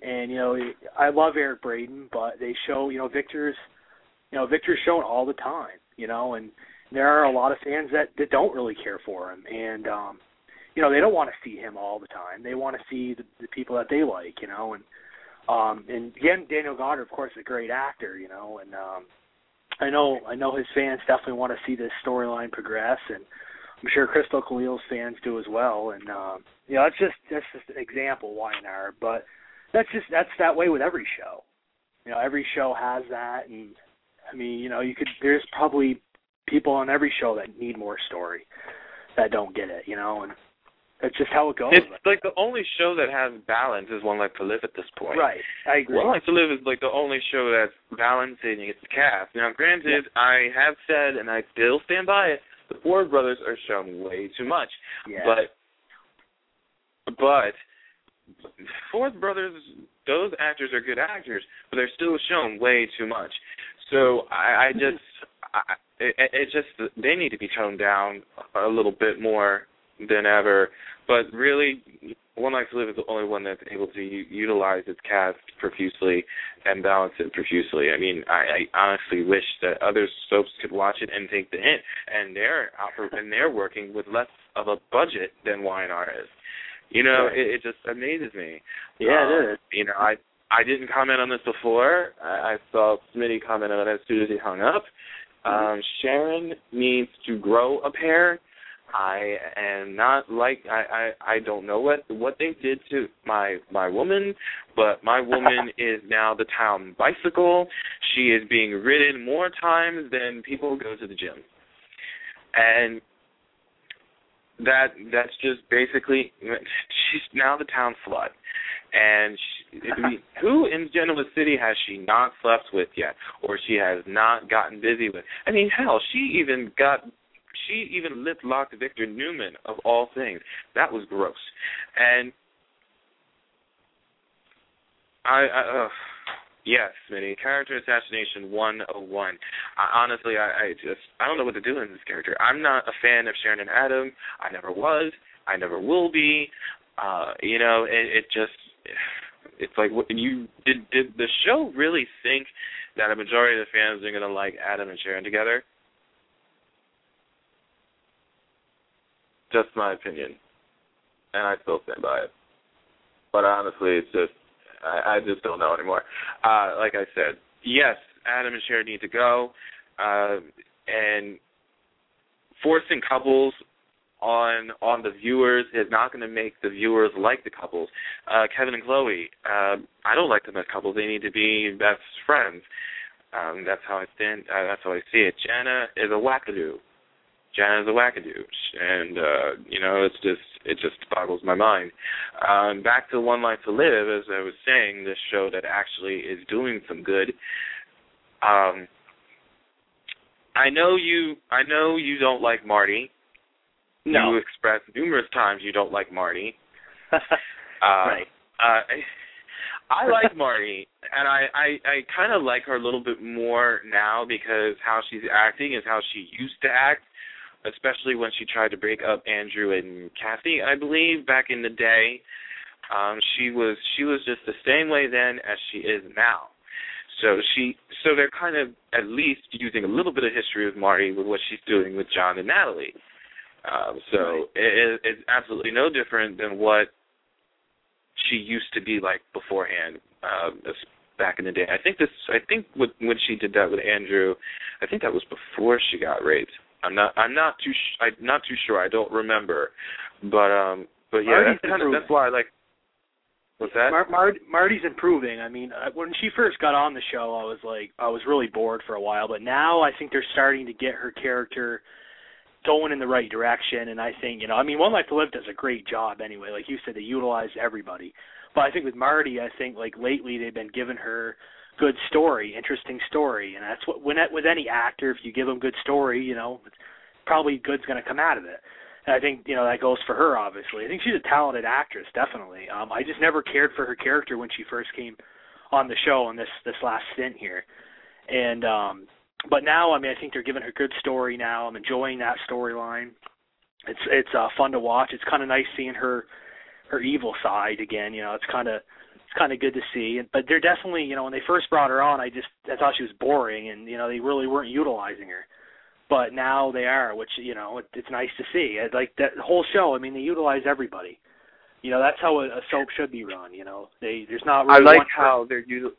And you know, I love Eric Braeden, but they show you know Victor's you know, Victor's shown all the time, you know, and there are a lot of fans that that don't really care for him, and um, you know, they don't want to see him all the time. They want to see the, the people that they like, you know, and um, and again, Daniel Goddard, of course, is a great actor, you know, and um, I know I know his fans definitely want to see this storyline progress, and I'm sure Christel Khalil's fans do as well. And um, you know, that's just that's just an example, YNR, but that's just that's that way with every show. You know, every show has that, and I mean, you know, you could. There's probably people on every show that need more story that don't get it, you know, and that's just how it goes. It's like the only show that has balance is One Life to Live at this point. Right, I agree. One Life to Live is like the only show that's balanced balancing its cast. Now, granted, yeah. I have said, and I still stand by it, the Ford brothers are shown way too much. Yeah. But, but Ford brothers, those actors are good actors, but they're still shown way too much. So I, I just, I, it, it just they need to be toned down a little bit more than ever. But really, One Life to Live is the only one that's able to u- utilize its cast profusely and balance it profusely. I mean, I, I honestly wish that other soaps could watch it and take the hint. And they're oper- and they're working with less of a budget than Y&R is. You know, it, it just amazes me. Yeah, um, it is. You know, I I didn't comment on this before. I, I saw Smitty comment on it as soon as he hung up. Um, Sharon needs to grow a pair. I am not like I, I I don't know what what they did to my my woman, but my woman <laughs> is now the town bicycle. She is being ridden more times than people go to the gym, and that that's just basically she's now the town slut. And she, who in Genoa City has she not slept with yet, or she has not gotten busy with? I mean, hell, she even got she even lip locked Victor Newman of all things. That was gross. And I, I uh, yes, Smitty, character assassination 101. I, honestly, I, I just I don't know what to do in this character. I'm not a fan of Sharon and Adam. I never was. I never will be. Uh, you know, it, it just it's like what you did did the show really think that a majority of the fans are gonna like Adam and Sharon together? Just my opinion. And I still stand by it. But honestly it's just I, I just don't know anymore. Uh like I said, yes, Adam and Sharon need to go. Uh and forcing couples on on the viewers. is not going to make the viewers like the couples. Uh, Kevin and Chloe, uh, I don't like them as couples. They need to be best friends. Um, that's how I stand. Uh, that's how I see it. Jana is a wackadoo. Jana is a wackadoo, and uh, you know it's just it just boggles my mind. Um, back to One Life to Live, as I was saying, this show that actually is doing some good. Um, I know you. I know you don't like Marty. No. You expressed numerous times you don't like Marty. <laughs> uh, right. Uh, I like Marty, and I I, I kind of like her a little bit more now because how she's acting is how she used to act, especially when she tried to break up Andrew and Kathy. I believe back in the day, um, she was she was just the same way then as she is now. So she so they're kind of at least using a little bit of history with Marty with what she's doing with John and Natalie. Um, so right. it, it's absolutely no different than what she used to be like beforehand. Um, back in the day, I think this. I think with, when she did that with Andrew, I think that was before she got raped. I'm not. I'm not too. Sh- I'm not too sure. I don't remember. But um. But yeah, Marty's that's kind of that's why like. What's that? Mar- Mar- Marty's improving. I mean, uh, when she first got on the show, I was like, I was really bored for a while. But now I think they're starting to get her character going in the right direction. And I think, you know, I mean, One Life to Live does a great job anyway. Like you said, they utilize everybody. But I think with Marty, I think like lately they've been giving her good story, interesting story, and that's what when with any actor, if you give them good story, you know, probably good's going to come out of it. And I think you know that goes for her. Obviously, I think she's a talented actress, definitely. Um, I just never cared for her character when she first came on the show on this this last stint here, and um, but now I mean I think they're giving her good story now. I'm enjoying that storyline. It's it's uh, fun to watch. It's kind of nice seeing her her evil side again. You know, it's kind of it's kind of good to see. But they're definitely, you know, when they first brought her on, I just I thought she was boring, and you know, they really weren't utilizing her. But now they are, which you know, it, it's nice to see. It, like that whole show. I mean, they utilize everybody. You know, that's how a, a soap should be run. You know, they there's not. Really I like how they're util-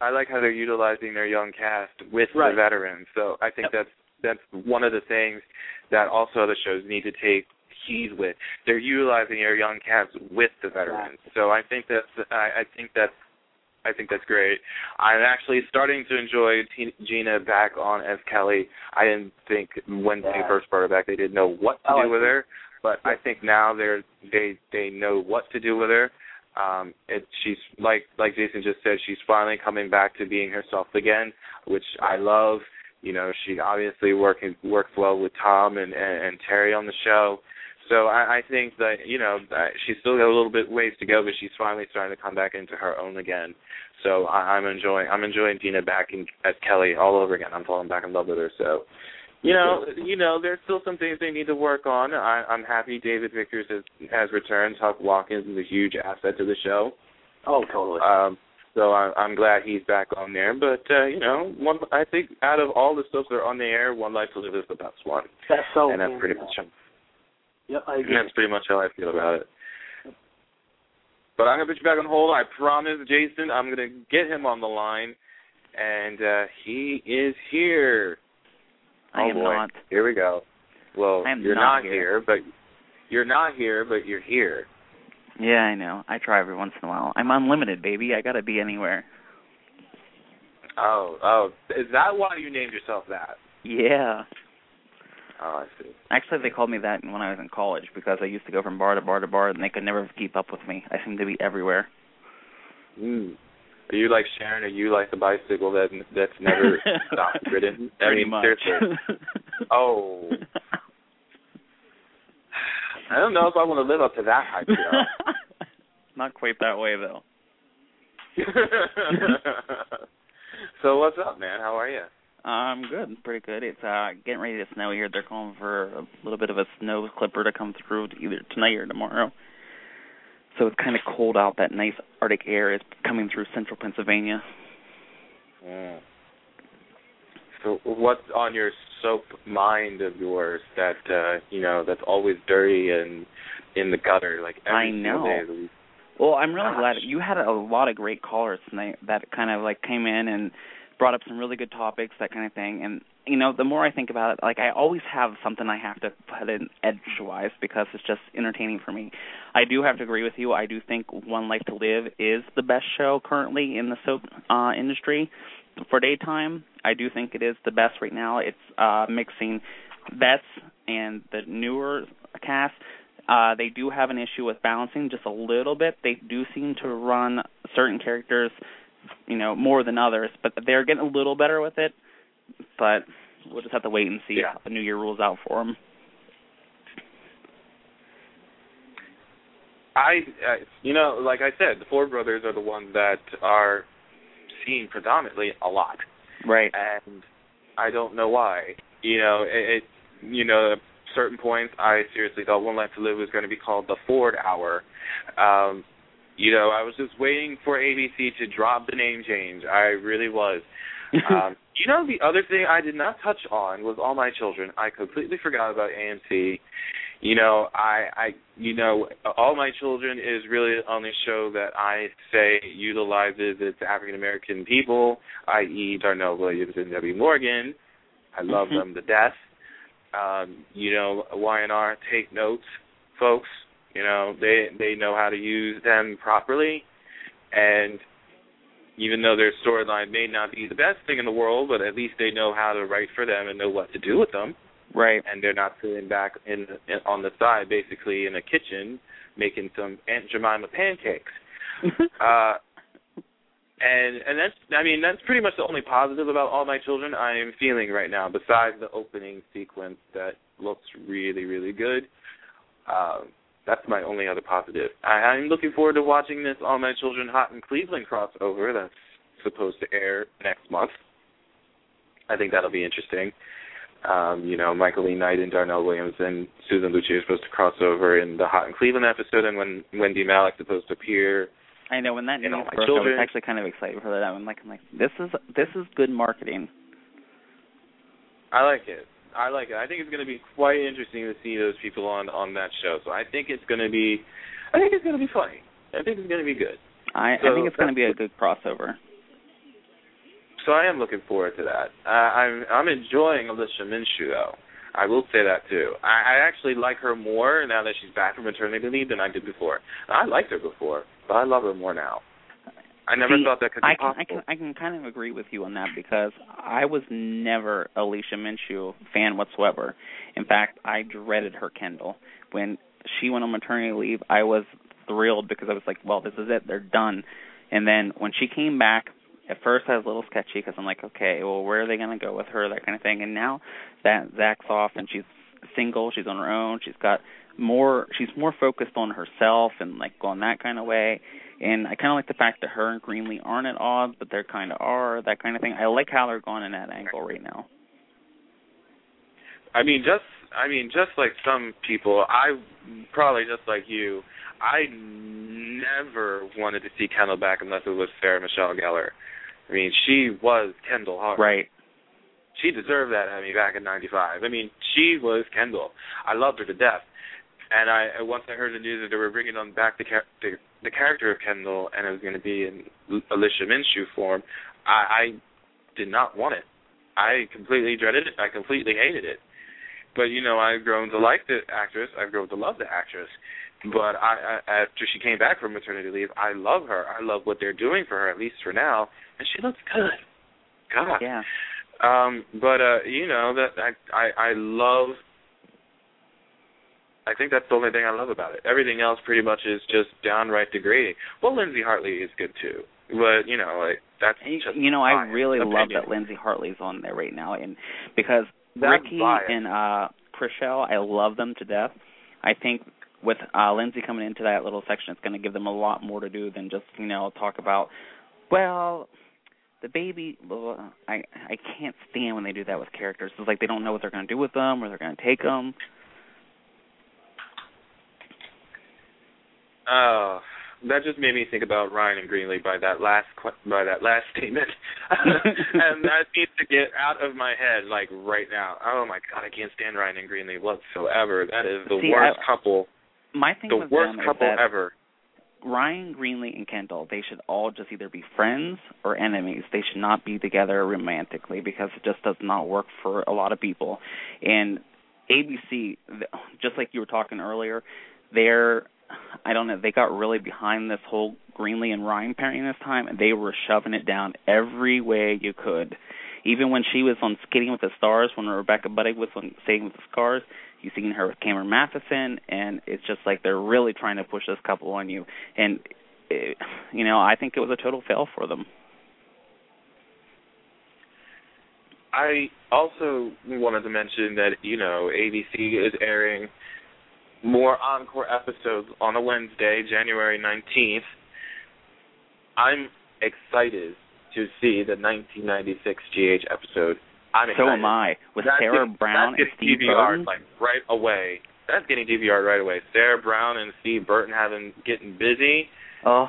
I like how they're utilizing their young cast with Right. the veterans. So I think Yep. that's that's one of the things that also other shows need to take heed with. They're utilizing their young cast with the veterans. So I think that's I, I think that's I think that's great. I'm actually starting to enjoy T- Gina back on as Kelly. I didn't think when they first brought her back they didn't know what to Oh, I do with see. her, but I think now they're they they know what to do with her. Um, it, she's like like Jason just said, she's finally coming back to being herself again, which I love. You know, she obviously working works well with Tom and, and and Terry on the show. So I, I think that you know she's still got a little bit ways to go, but she's finally starting to come back into her own again. So I, I'm enjoying I'm enjoying Gina back in, as Kelly all over again. I'm falling back in love with her. So you know, you know, there's still some things they need to work on. I, I'm happy David Vickers has has returned. Tuc Watkins is a huge asset to the show. Oh, totally. Um, so I, I'm glad he's back on there. But uh, you know, one I think out of all the stuff that are on the air, One Life to Live is the best one, that's so. and that's pretty much Yep, I agree. that's pretty much how I feel about it. But I'm gonna put you back on hold. I promise, Jason. I'm gonna get him on the line, and uh he is here. I oh am boy. not. Here we go. Well, you're not not here. but you're not here, but you're here. Yeah, I know. I try every once in a while. I'm unlimited, baby. I gotta be anywhere. Oh, oh, is that why you named yourself that? Yeah. Oh, I see. Actually, they called me that when I was in college because I used to go from bar to bar to bar, and they could never keep up with me. I seemed to be everywhere. Mm. Are you like Sharon? Are you like the bicycle that that's never <laughs> stopped ridden? I Pretty mean, much. seriously. <laughs> Oh, I don't know if I want to live up to that hype. You know? <laughs> Not quite that way though. so what's up, man? How are you? I'm good, pretty good. It's uh getting ready to snow here. They're calling for a little bit of a snow clipper to come through either tonight or tomorrow. So it's kind of cold out. That nice Arctic air is coming through central Pennsylvania. Mm. So what's on your soap mind of yours that uh you know that's always dirty and in the gutter like every I know. day of the week? Well, I'm really Gosh. glad you had a lot of great callers tonight that kind of like came in and brought up some really good topics, that kind of thing. And you know, the more I think about it, like I always have something I have to put in edgewise because it's just entertaining for me. I do have to agree with you. I do think One Life to Live is the best show currently in the soap uh industry for daytime. I do think it is the best right now. It's uh mixing vets and the newer cast. Uh they do have an issue with balancing just a little bit. They do seem to run certain characters, you know, more than others, but they're getting a little better with it but we'll just have to wait and see Yeah. how the new year rules out for them. I, uh, you know, like I said, the Ford brothers are the ones that are seen predominantly a lot, Right. and I don't know why. You know, it, it you know, at certain points, I seriously thought One Life to Live was going to be called the Ford Hour. Um, you know, I was just waiting for ABC to drop the name change. I really was. <laughs> um, you know, the other thing I did not touch on was All My Children. I completely forgot about AMC. You know, I, I, you know, All My Children is really the only show that I say utilizes its African American people, i.e., Darnell Williams and Debbie Morgan. I love Mhm. them to death. Um, you know, Y&R, take notes, folks. You know, they they know how to use them properly, and even though their storyline may not be the best thing in the world, but at least they know how to write for them and know what to do with them, Right. and they're not sitting back in, in on the side, basically in a kitchen making some Aunt Jemima pancakes. <laughs> Uh, and and that's I mean that's pretty much the only positive about all my children I am feeling right now. Besides the opening sequence that looks really really good, um, that's my only other positive. I, I'm looking forward to watching this All My Children Hot in Cleveland crossover that's supposed to air next month. I think that'll be interesting. Um, you know, Michael Lee Knight and Darnell Williams and Susan Lucci are supposed to cross over in the Hot in Cleveland episode, and when Wendie Malick's supposed to appear I know when that You know, news broke, I was actually kind of excited for that one. Like, I'm like, this is this is good marketing. I like it. I like it. I think it's going to be quite interesting to see those people on on that show. So I think it's going to be, I think it's going to be funny. I think it's going to be good. I, I think it's going to be a good crossover. So I am looking forward to that. Uh, I'm I'm enjoying Alicia Minshew though. I will say that too. I, I actually like her more now that she's back from maternity leave than I did before. I liked her before, but I love her more now. I never See, thought that could be I can, possible. I can I can kind of agree with you on that because I was never Alicia Minshew fan whatsoever. In fact, I dreaded her Kendall when she went on maternity leave. I was thrilled because I was like, well, this is it, they're done. And then when she came back, at first I was a little sketchy because I'm like, okay, well, where are they going to go with her, that kind of thing. And now that Zach's off and she's single, she's on her own, she's got more, she's more focused on herself and like going that kind of way. And I kind of like the fact that her and Greenlee aren't at odds, but they're kind of are, that kind of thing. I like how they're going in that angle right now. I mean, just I mean, just like some people, I probably just like you. I never wanted to see Kendall back unless it was Sarah Michelle Gellar. I mean, she was Kendall Hart. Right. She deserved that Emmy back in '95. I mean, she was Kendall. I loved her to death. And I once I heard the news that they were bringing on back the char- the, the character of Kendall, and it was going to be in Alicia Minshew form, I, I did not want it. I completely dreaded it. I completely hated it. But you know, I've grown to like the actress. I've grown to love the actress. But I, I after she came back from maternity leave, I love her. I love what they're doing for her, at least for now, and she looks good. God. Yeah. Um, but uh, you know that I I I love. I think that's the only thing I love about it. Everything else pretty much is just downright degrading. Well, Lindsay Hartley is good too, but you know, like that's You- just You know, I really love that Lindsay Hartley's on there right now, and because That's Ricky biased. and uh Christel, I love them to death. I think with uh Lindsay coming into that little section, it's going to give them a lot more to do than just you know talk about. Well, the baby. Well, I I can't stand when they do that with characters. It's like they don't know what they're going to do with them, or they're going to take them. Oh, that just made me think about Ryan and Greenlee by that last que- by that last <laughs> statement, <laughs> and that needs to get out of my head like right now. Oh my god, I can't stand Ryan and Greenlee whatsoever. That is the See, worst I- couple, My thing the with worst them couple is that ever. Ryan, Greenlee, and Kendall, they should all just either be friends or enemies. They should not be together romantically because it just does not work for a lot of people. And ABC, just like you were talking earlier, they're I don't know, they got really behind this whole Greenlee and Ryan pairing this time, and they were shoving it down every way you could. Even when she was on Skating with the Stars, when Rebecca Budig was on Skating with the Stars, You've seen her with Cameron Mathison, and it's just like they're really trying to push this couple on you. And it, you know, I think it was a total fail for them. I also wanted to mention that you know ABC is airing more encore episodes on a Wednesday, January nineteenth. I'm excited to see the 1996 GH episode I'm so am I. With that's Sarah getting, Brown and Steve Burton. like right away. That's getting DVR'd right away. Sarah Brown and Steve Burton having getting busy. Oh.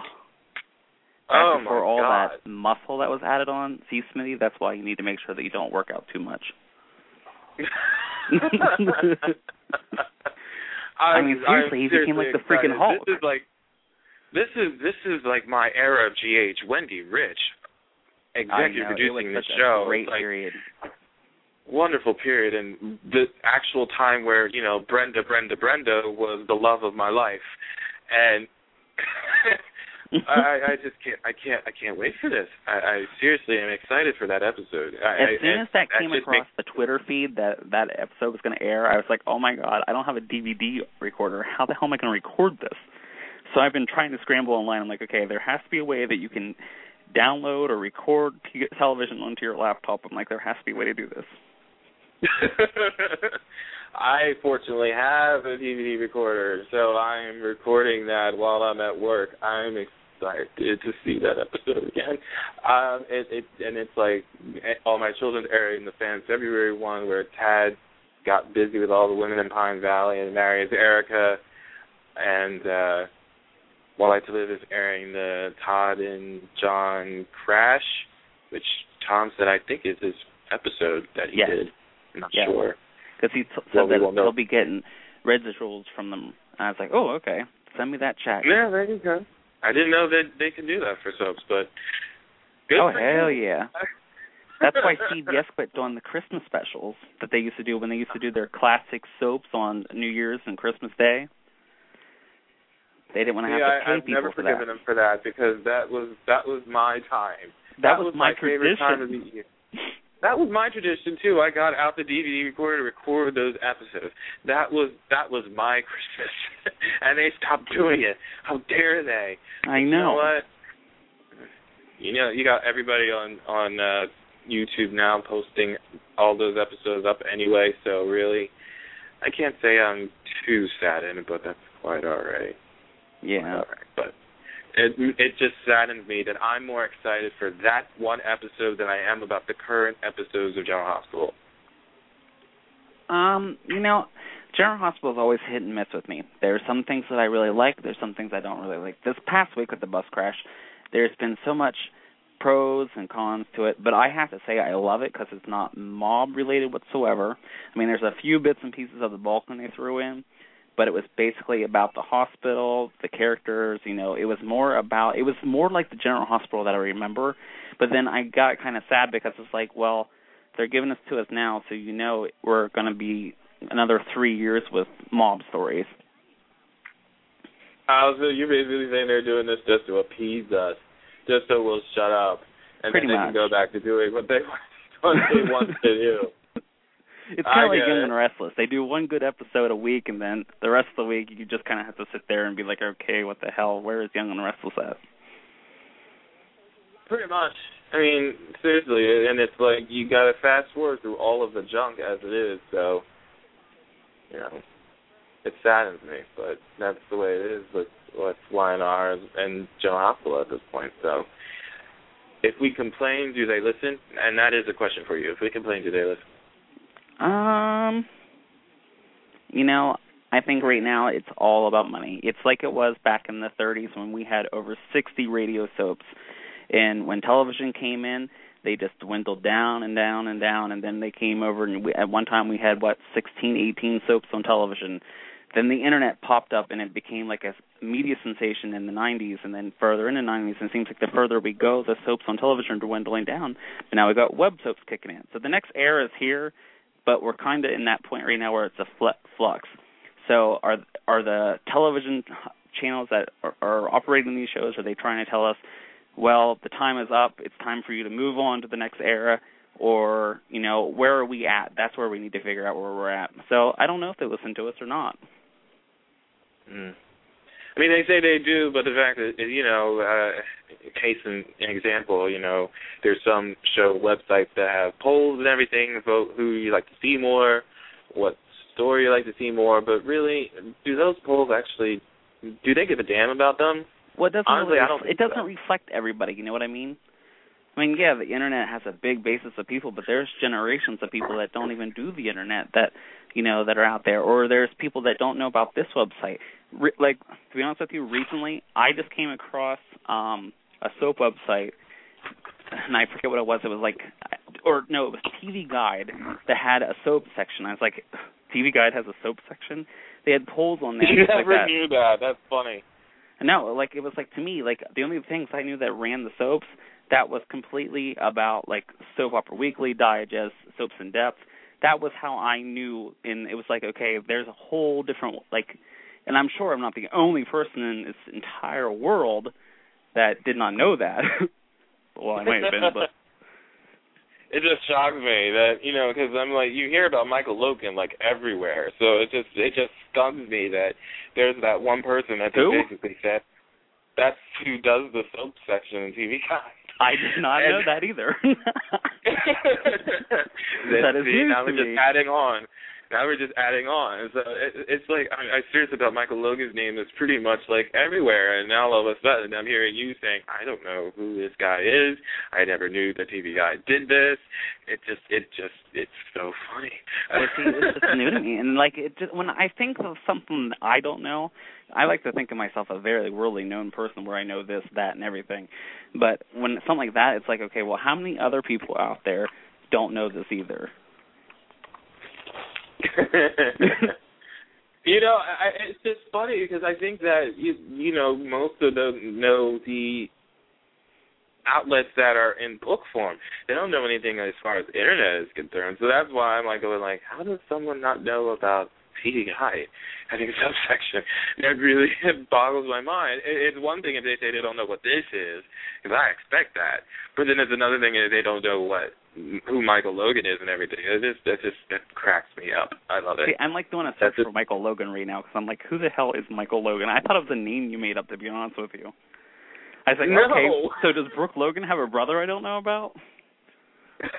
Oh for all God. that muscle that was added on, see Smitty, that's why you need to make sure that you don't work out too much. <laughs> <laughs> I mean, seriously, I'm he became like the freaking. Hulk. This is like this is this is like my era of GH. Wendy Riche, I executive producing was show. Great like, period. wonderful period and the actual time where you know Brenda Brenda Brenda was the love of my life and <laughs> <laughs> I I just can't I can't I can't wait for this I, I seriously am excited for that episode I, as I, soon as that came across makes- the Twitter feed that that episode was going to air, I was like, "Oh my god, I don't have a DVD recorder. How the hell am I going to record this?" So I've been trying to scramble online. I'm like, "Okay, there has to be a way that you can download or record t- television onto your laptop." I'm like, "There has to be a way to do this." <laughs> I fortunately have a DVD recorder, so I'm recording that while I'm at work. I'm excited to see that episode again. Um, it, it and it's like all my children airing the fan February one where Tad got busy with all the women in Pine Valley and marries Erica, and uh, While I to Live is airing the Todd and John Crash, which Tom said I think is his episode that he Yes. did. I'm not Yeah. sure. because he t- said Well, we that know. he'll be getting residuals from them. And I was like, oh, okay, send me that check. Yeah, there you go. I didn't know that they could do that for soaps, but good oh hell yeah! That's why CBS quit doing the Christmas specials that they used to do when they used to do their classic soaps on New Year's and Christmas Day. They didn't want to have yeah, to pay I, I've people never for forgiven that. him for that because that was that was my time. That, was, my, favorite time of the year. <laughs> That was my tradition too. I got out the DVD recorder to record those episodes. That was that was my <laughs> Christmas, and they stopped doing it. How dare they? I You know know. what? You know, you got everybody on on uh YouTube now posting all those episodes up anyway. So really, I can't say I'm too saddened, but that's quite all right. Yeah. All right, but it it just saddens me that I'm more excited for that one episode than I am about the current episodes of General Hospital. Um, you know, General Hospital is always hit and miss with me. There's some things that I really like. There's some things I don't really like. This past week with the bus crash, there's been so much pros and cons to it, but I have to say I love it because it's not mob related whatsoever. I mean, there's a few bits and pieces of the Balkan they threw in, but it was basically about the hospital, the characters. You know, it was more about it was more like the General Hospital that I remember. But then I got kind of sad because it's like, well, they're giving this to us now, so you know we're going to be another three years with mob stories. Uh, so you're basically saying they're doing this just to appease us, just so we'll shut up, and Pretty then they much. can go back to doing what they <laughs> what they want to do. It's kind of like Young it. and Restless. They do one good episode a week, and then the rest of the week you just kind of have to sit there and be like, okay, what the hell? Where is Young and Restless at? Pretty much. I mean, seriously, and it's like you got to fast forward through all of the junk as it is. So, you know, it saddens me, but that's the way it is with with YNR and General Hospital at this point. So, if we complain, do they listen? And that is a question for you. If we complain, do they listen? Um, you know, I think right now it's all about money. It's like it was back in the 30s when we had over 60 radio soaps, and when television came in, they just dwindled down and down and down, and then they came over and we, at one time we had what 16, 18 soaps on television. Then the internet popped up and it became like a media sensation in the 90s, and then further in the 90s. And it seems like the further we go, the soaps on television are dwindling down. And now we got web soaps kicking in. So the next era is here, but we're kind of in that point right now where it's a flux. So are are the television channels that are, are operating these shows are they trying to tell us, well, the time is up, it's time for you to move on to the next era? Or you know where are we at? That's where we need to figure out where we're at. So I don't know if they listen to us or not. Mm. I mean, they say they do, but the fact that you know, uh, case in example, you know, there's some show websites that have polls and everything about who you like to see more, what story you like to see more, but really, do those polls actually do they give a damn about them? Well, it doesn't. Honestly, really, I don't it doesn't so. reflect everybody. You know what I mean? I mean, yeah, the internet has a big basis of people, but there's generations of people that don't even do the internet that you know that are out there, or there's people that don't know about this website. Re- like to be honest with you, recently I just came across um a soap website, and I forget what it was. It was like, or no, it was TV Guide that had a soap section. I was like, TV Guide has a soap section. They had polls on there. <laughs> You never like that. knew that. That's funny. No, like it was like to me, like the only things I knew that ran the soaps that was completely about like soap opera weekly, digest, soaps in depth. That was how I knew and it was like, okay, there's a whole different like and I'm sure I'm not the only person in this entire world that did not know that. <laughs> well, I might have been, but <laughs> it just shocked me that you know because I'm like you hear about Michael Logan like everywhere, so it just it just stuns me that there's that one person that just Who? basically said that's who does the soap section in TV Guide. I did not know that either. <laughs> that is see, news now to we're just adding on. Now we're just adding on. So it, it's like I, I seriously thought Michael Logan's name is pretty much like everywhere, and now all of a sudden I'm hearing you saying I don't know who this guy is. I never knew the TV guy did this. It just, it just, it's so funny. But see, it's just new to me, and like it just when I think of something that I don't know, I like to think of myself a very worldly known person where I know this, that, and everything. But when something like that, it's like, okay, well, how many other people out there don't know this either? <laughs> you know, I, it's just funny because I think that you you know most of them know the outlets that are in book form. They don't know anything as far as internet is concerned. So that's why I'm like going like, how does someone not know about Guide having a subsection? That really <laughs> boggles my mind. It, it's one thing if they say they don't know what this is, because I expect that. But then it's another thing if they don't know what who Michael Logan is and everything. It just that just that cracks me up. I love it. See, I'm like doing a search That's for Michael Logan right now because I'm like, who the hell is Michael Logan? I thought it was a name you made up, to be honest with you. I was like, No. okay, so does Brooke Logan have a brother I don't know about? <laughs>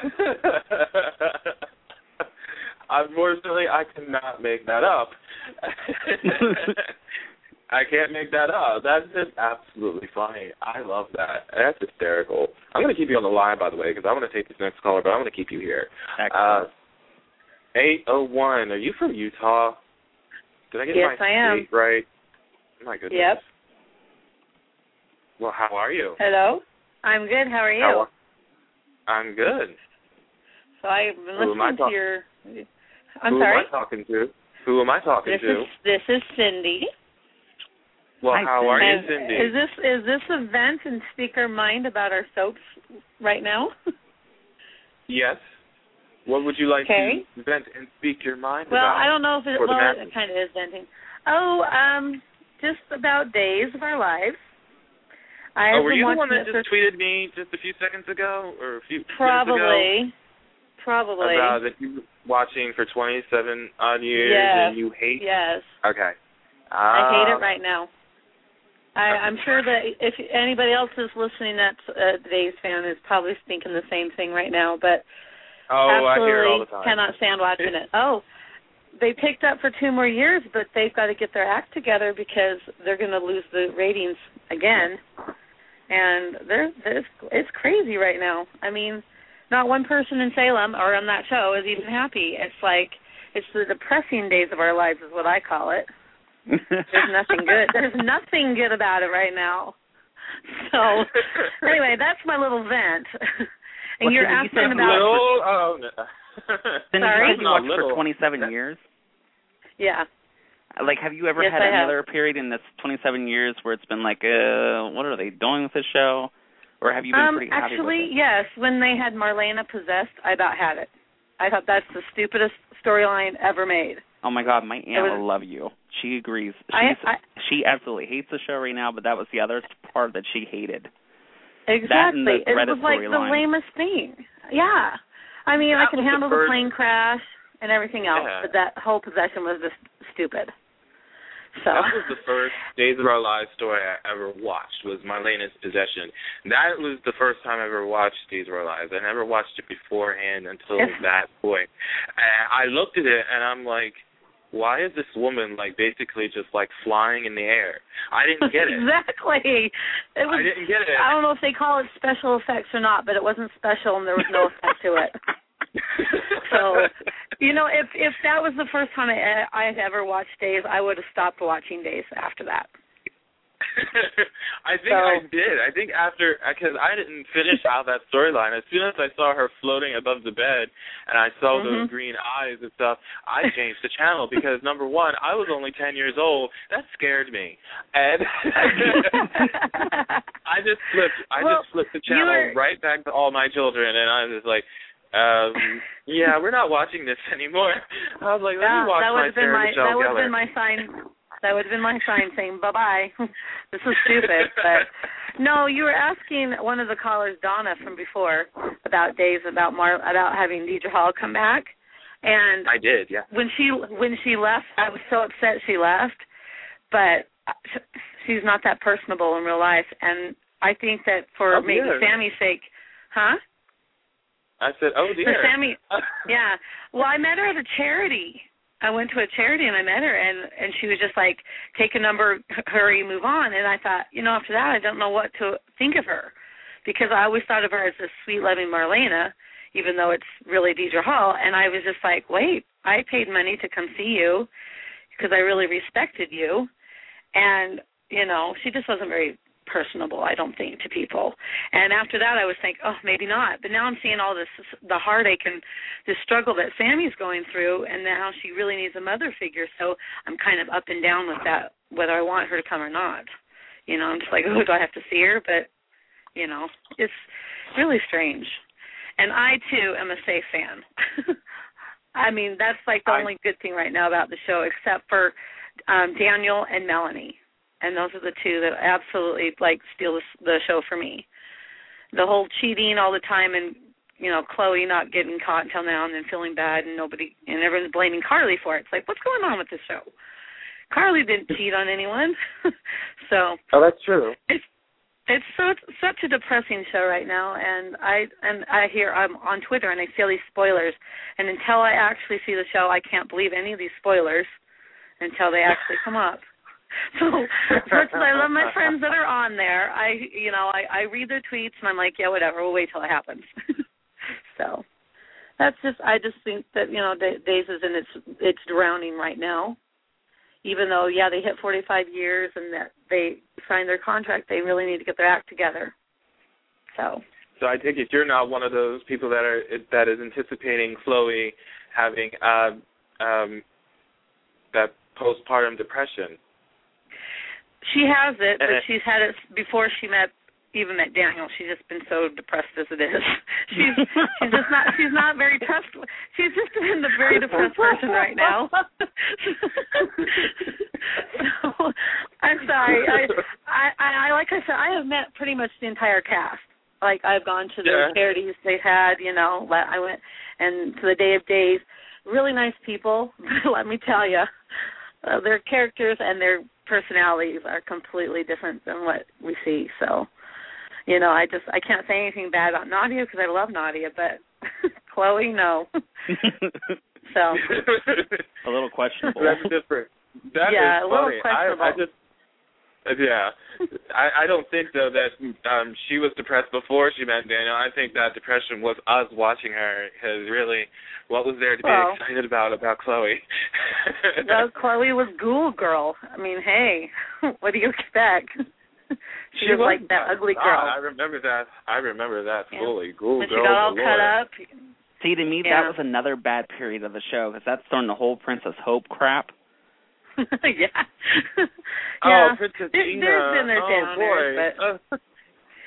Unfortunately, I cannot make that up. <laughs> I can't make that up. That's just absolutely funny. I love that. That's hysterical. I'm going to keep you on the line, by the way, because I want to take this next caller, but I'm going to keep you here. Uh, 801. Are you from Utah? Did I get Yes, my I am. state right? My goodness. Yep. Well, how are you? Hello. I'm good. How are you? How are- I'm good. so I've been Who am I listening talk- to your. I'm Who sorry. am I talking to? Who am I talking This to? is this is Cindy. Well, Hi, how are you, Cindy? Is this is this a vent and speak our mind about our soaps right now? <laughs> Yes. What would you like Okay. to vent and speak your mind well, about? Well, I don't know if it the well it kind of is venting. Oh, um, just about days of our lives. I oh, were you the one that just tweeted me just a few seconds ago, or a few minutes ago? probably, probably. About that you were watching for 27 odd years Yes. and you hate. Yes. Okay. I hate it right now. I, I'm sure that if anybody else is listening that's a today's fan is probably thinking the same thing right now, but Oh, I absolutely hear it all the time. cannot stand watching it. Oh, they picked up for two more years, but they've got to get their act together because they're going to lose the ratings again. And they're, they're it's crazy right now. I mean, not one person in Salem or on that show is even happy. It's like it's the depressing days of our lives is what I call it. There's nothing good. There's nothing good about it right now. So <laughs> anyway, that's my little vent. and Well, you're Cindy, you said asking about Little, oh, no. Cindy, Sorry? you said you Not watched little. for 27 years. yeah. Like, have you ever Yes, had I have. another period in this 27 years where it's been like, uh, what are they doing with this show? Or have you been um, pretty happy actually, with it? yes. When they had Marlena possessed, I about had it. I thought that's the stupidest storyline ever made. Oh my God, my aunt was- will love you. She agrees. I- She's, I- she absolutely hates the show right now, but that was the other part that she hated. Exactly. it was like the storyline. lamest thing. Yeah. I mean, I can was the handle the plane crash and everything else, Yeah. but that whole possession was just stupid. So That was the first Days of Our Lives story I ever watched. Was Marlena's possession. That was the first time I ever watched Days of Our Lives. I never watched it beforehand until that point. And I looked at it and I'm like, why is this woman like basically just like flying in the air? I didn't get it. <laughs> exactly. It was I didn't get it. I don't know if they call it special effects or not, but it wasn't special and there was no effect to it. <laughs> So, you know, if if that was the first time I I had ever watched Days, I would have stopped watching Days after that. <laughs> I think So- I did. I think after because I didn't finish out that storyline. As soon as I saw her floating above the bed and I saw Mhm. those green eyes and stuff, I changed the channel because number one, I was only ten years old. That scared me, and <laughs> I just flipped. I Well, just flipped the channel were- right back to all my children, and I was like. Um, yeah, we're not watching this <laughs> anymore. I was like, let yeah, me watch that would my have been Sarah my Michelle that would have been my sign. That would have been my sign saying bye bye. <laughs> this is stupid. But no, you were asking one of the callers, Donna, from before about days about Mar about having Deidre Hall come back, and I did, yeah. when she when she left, I was so upset she left, but she's not that personable in real life, and I think that for Oh, maybe dear. Sami's sake, huh? I said, oh dear. For Sami, <laughs> yeah. Well, I met her at a charity. I went to a charity and I met her, and and she was just like, "Take a number, hurry, move on." And I thought, you know, after that, I don't know what to think of her, because I always thought of her as this sweet, loving Marlena, even though it's really Deidre Hall. And I was just like, wait, I paid money to come see you because I really respected you, and you know, she just wasn't very personable, I don't think, to people. And after that, I was thinking, oh, maybe not. But now I'm seeing all this, the heartache and the struggle that Sami's going through, and now she really needs a mother figure. So I'm kind of up and down with that, whether I want her to come or not. You know, I'm just like, <laughs> oh, do I have to see her? But you know, it's really strange. And I too am a safe fan. <laughs> I mean, that's like the I- only good thing right now about the show, except for um Daniel and Melanie and those are the two that absolutely like steal the, the show for me. The whole cheating all the time and you know Chloe not getting caught until now and then feeling bad and nobody and everyone's blaming Carly for it. It's like what's going on with this show? Carly didn't cheat on anyone, <laughs> so Oh, that's true. it's it's so it's such a depressing show right now and I and I hear I'm on Twitter and I see all these spoilers and until I actually see the show I can't believe any of these spoilers until they actually come up. <laughs> So as I love my friends that are on there, I you know, I, I read their tweets and I'm like, yeah, whatever, we'll wait till it happens. <laughs> so that's just I just think that, you know, Da- Days is in its it's drowning right now. Even though, yeah, they hit forty five years and that they signed their contract, they really need to get their act together. So So I take it you're not one of those people that are that is anticipating Chloe having uh, um, that postpartum depression. She has it, but Uh-uh. she's had it before she met even met Daniel. She's just been so depressed as it is. <laughs> She's she's just not she's not very trust. She's just been the very depressed person right now. <laughs> so I'm sorry. I, I I like I said I have met pretty much the entire cast. Like I've gone to the Yeah. charities they've had. You know, let- I went and to the Day of Days. Really nice people. <laughs> Let me tell you, uh, their characters and their personalities are completely different than what we see. So, you know, I just I can't say anything bad about Nadia because I love Nadia, but <laughs> Chloe, no. <laughs> So <laughs> a little questionable. That's different. That is Yeah, a little funny. I, I questionable. just <laughs> yeah. I I don't think though that um she was depressed before she met Daniel. I think that depression was us watching her because really, what was there to be excited about about Chloe? <laughs> well, Chloe was Ghoul Girl. I mean, hey, <laughs> what do you expect? she, was, like that ugly girl. Ah, I remember that. I remember that Yeah. fully. Ghoul when she got all cut up. See, to me, Yeah. that was another bad period of the show because that's throwing the whole Princess Hope crap. <laughs> yeah. Oh, yeah. Princess There- Gina. there's been their oh downers, boy. but- Uh,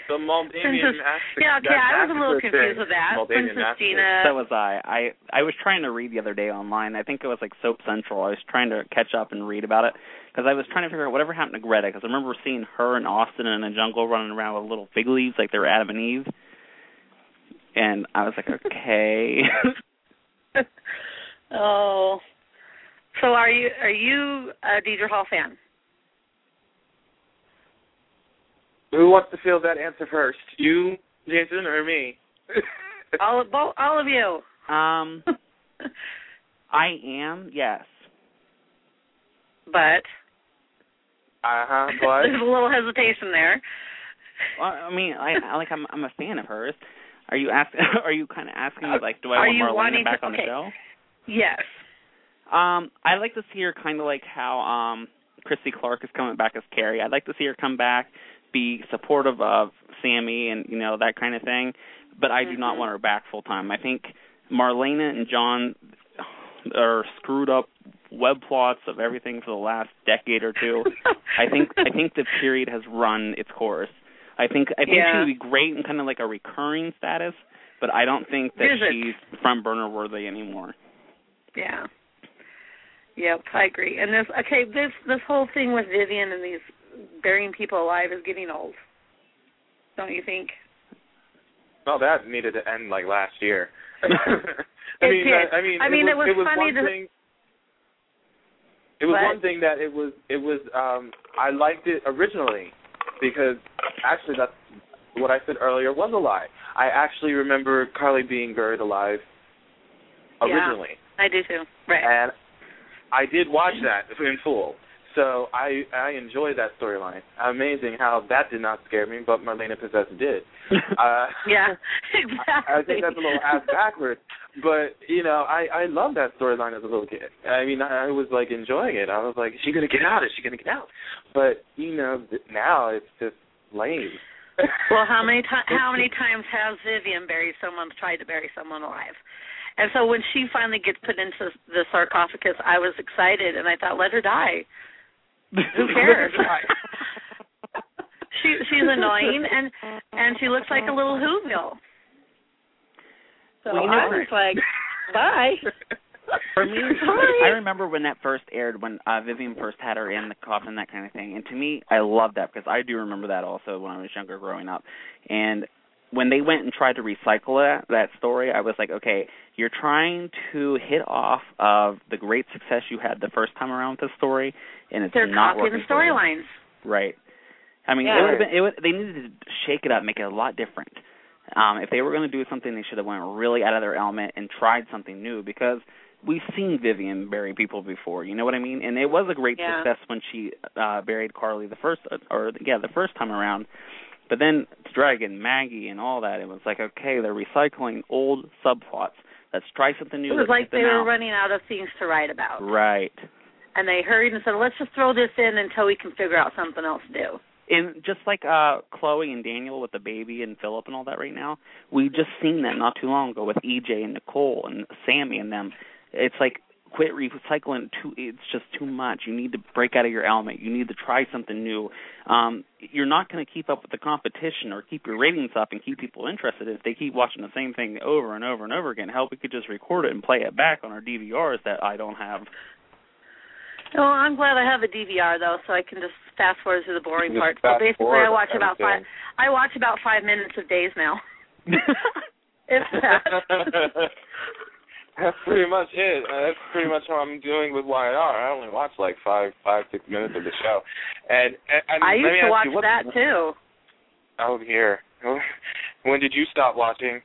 the Moldavian Princess- <laughs> yeah, okay, that I was a little confused thing. with that. Moldavian Princess massacre. Gina. So was I. I I was trying to read the other day online. I think it was like Soap Central. I was trying to catch up and read about it because I was trying to figure out whatever happened to Greta. Because I remember seeing her and Austin in a jungle running around with little fig leaves like they were Adam and Eve. And I was like, okay. <laughs> oh. So are you are you a Deidre Hall fan? Who wants to field that answer first? You, Jason, or me? <laughs> <laughs> all of both all of you. um, <laughs> I am yes. but Uh huh. But there's a little hesitation there. Well, I mean, I, I like I'm I'm a fan of hers. Are you asking? Are you kind of asking me like, do I Are want you Marlena back to- on the show? Yes. Um, I like to see her kind of like how um Christy Clark is coming back as Carrie. I'd like to see her come back, be supportive of Sami and you know that kind of thing. But I do not Mhm. want her back full time. I think Marlena and John are screwed up web plots of everything for the last decade or two. <laughs> I think I think the period has run its course. I think I think Yeah. she would be great in kind of like a recurring status, but I don't think that she's front burner worthy anymore. Yeah. Yep, I agree. And this okay, this this whole thing with Vivian and these burying people alive is getting old. Don't you think? well, that needed to end like last year. <laughs> <laughs> I mean. I, I mean, I mean, it it was, was was funny one thing. It was What? one thing that it was. It was. um I liked it originally because actually that's what I said earlier was a lie. I actually remember Carly being buried alive Yeah. originally. I do too. Right. and I did watch that in full. So I I enjoy that storyline. Amazing how that did not scare me, but Marlena Possessed did. <laughs> Uh, yeah. Exactly. <laughs> I think that's a little ass backwards, but you know I I love that storyline as a little kid. I mean I I was like enjoying it. I was like, is she gonna get out? Is she gonna get out? But you know th- now it's just lame. Well, how many ti- <laughs> how many times has Vivian buried someone tried to bury someone alive? And so when she finally gets put into the sarcophagus, I was excited and I thought, let her die. Who <laughs> cares? <laughs> she she's annoying and and she looks like a little Whoville. So Well, you know I what? was like, bye. For me, <laughs> Bye. I remember when that first aired, when uh, Vivian first had her in the coffin, that kind of thing. And to me, I love that because I do remember that also when I was younger, growing up. And when they went and tried to recycle that that story, I was like, okay, you're trying to hit off of the great success you had the first time around with the story, and it's They're not copying working the for you. storylines. Right. I mean, Yeah. it would have been. It would. They needed to shake it up, make it a lot different. Um, if they were going to do something, they should have went really out of their element and tried something new because we've seen Vivian bury people before. You know what I mean? And it was a great Yeah. success when she uh buried Carly the first, or yeah, the first time around. But then Dragon, Maggie, and all that, it was like, okay, they're recycling old subplots. Let's try something new. It was like they were out. running out of things to write about. Right. And they hurried and said, let's just throw this in until we can figure out something else to do. And just like uh Chloe and Daniel with the baby and Philip and all that right now, we just seen that not too long ago with EJ and Nicole and Sami and them. It's like quit recycling too it's just too much. You need to break out of your element. You need to try something new. Um you're not going to keep up with the competition or keep your ratings up and keep people interested if they keep watching the same thing over and over and over again. Hell, we could just record it and play it back on our DVRs that I don't have. Oh, I'm glad I have a DVR though, so I can just fast forward to the boring Just parts. So basically, I watch about five. I watch about five minutes of days now. If that. That's pretty much it. Uh, that's pretty much how I'm doing with YR. I only watch like five, five, six minutes of the show, and, and, and I used to watch you, what, that too. Oh, here. <laughs> When did you stop watching?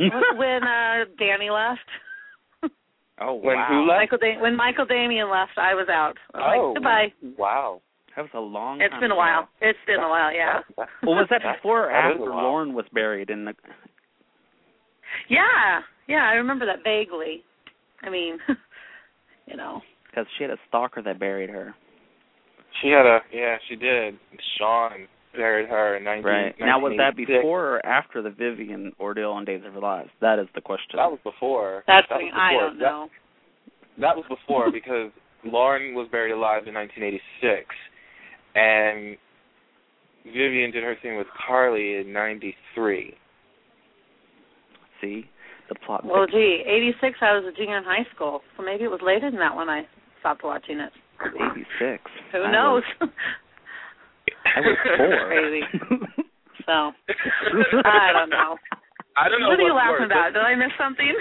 when <laughs> uh Danny left. oh When wow. who left? Michael da- when Michael Damian left, I was out. I was oh, like, goodbye. Wow. That was a long It's time been a ago. while. It's been a while, yeah. Well, was that that- before or that is a after. Lauren was buried in the? Yeah, yeah, I remember that vaguely. I mean, <laughs> you know. Because she had a stalker that buried her. She had a yeah, she did. Sean buried her in 19, Right. Now, was that before or after the Vivian ordeal on Days of Our Lives? That is the question. That was before. That's that was thing I before. don't know. That, that was before because <laughs> Lauren was buried alive in 1986, and Vivian did her thing with Carly in '93. See, the plot. Well, gee, '86. I was a junior in high school, so maybe it was later than that when I stopped watching it. '86. <laughs> Who I knows? Was, I was <laughs> four. Crazy. <laughs> So I don't know. I don't know what are you laughing worse. about? Did I miss something?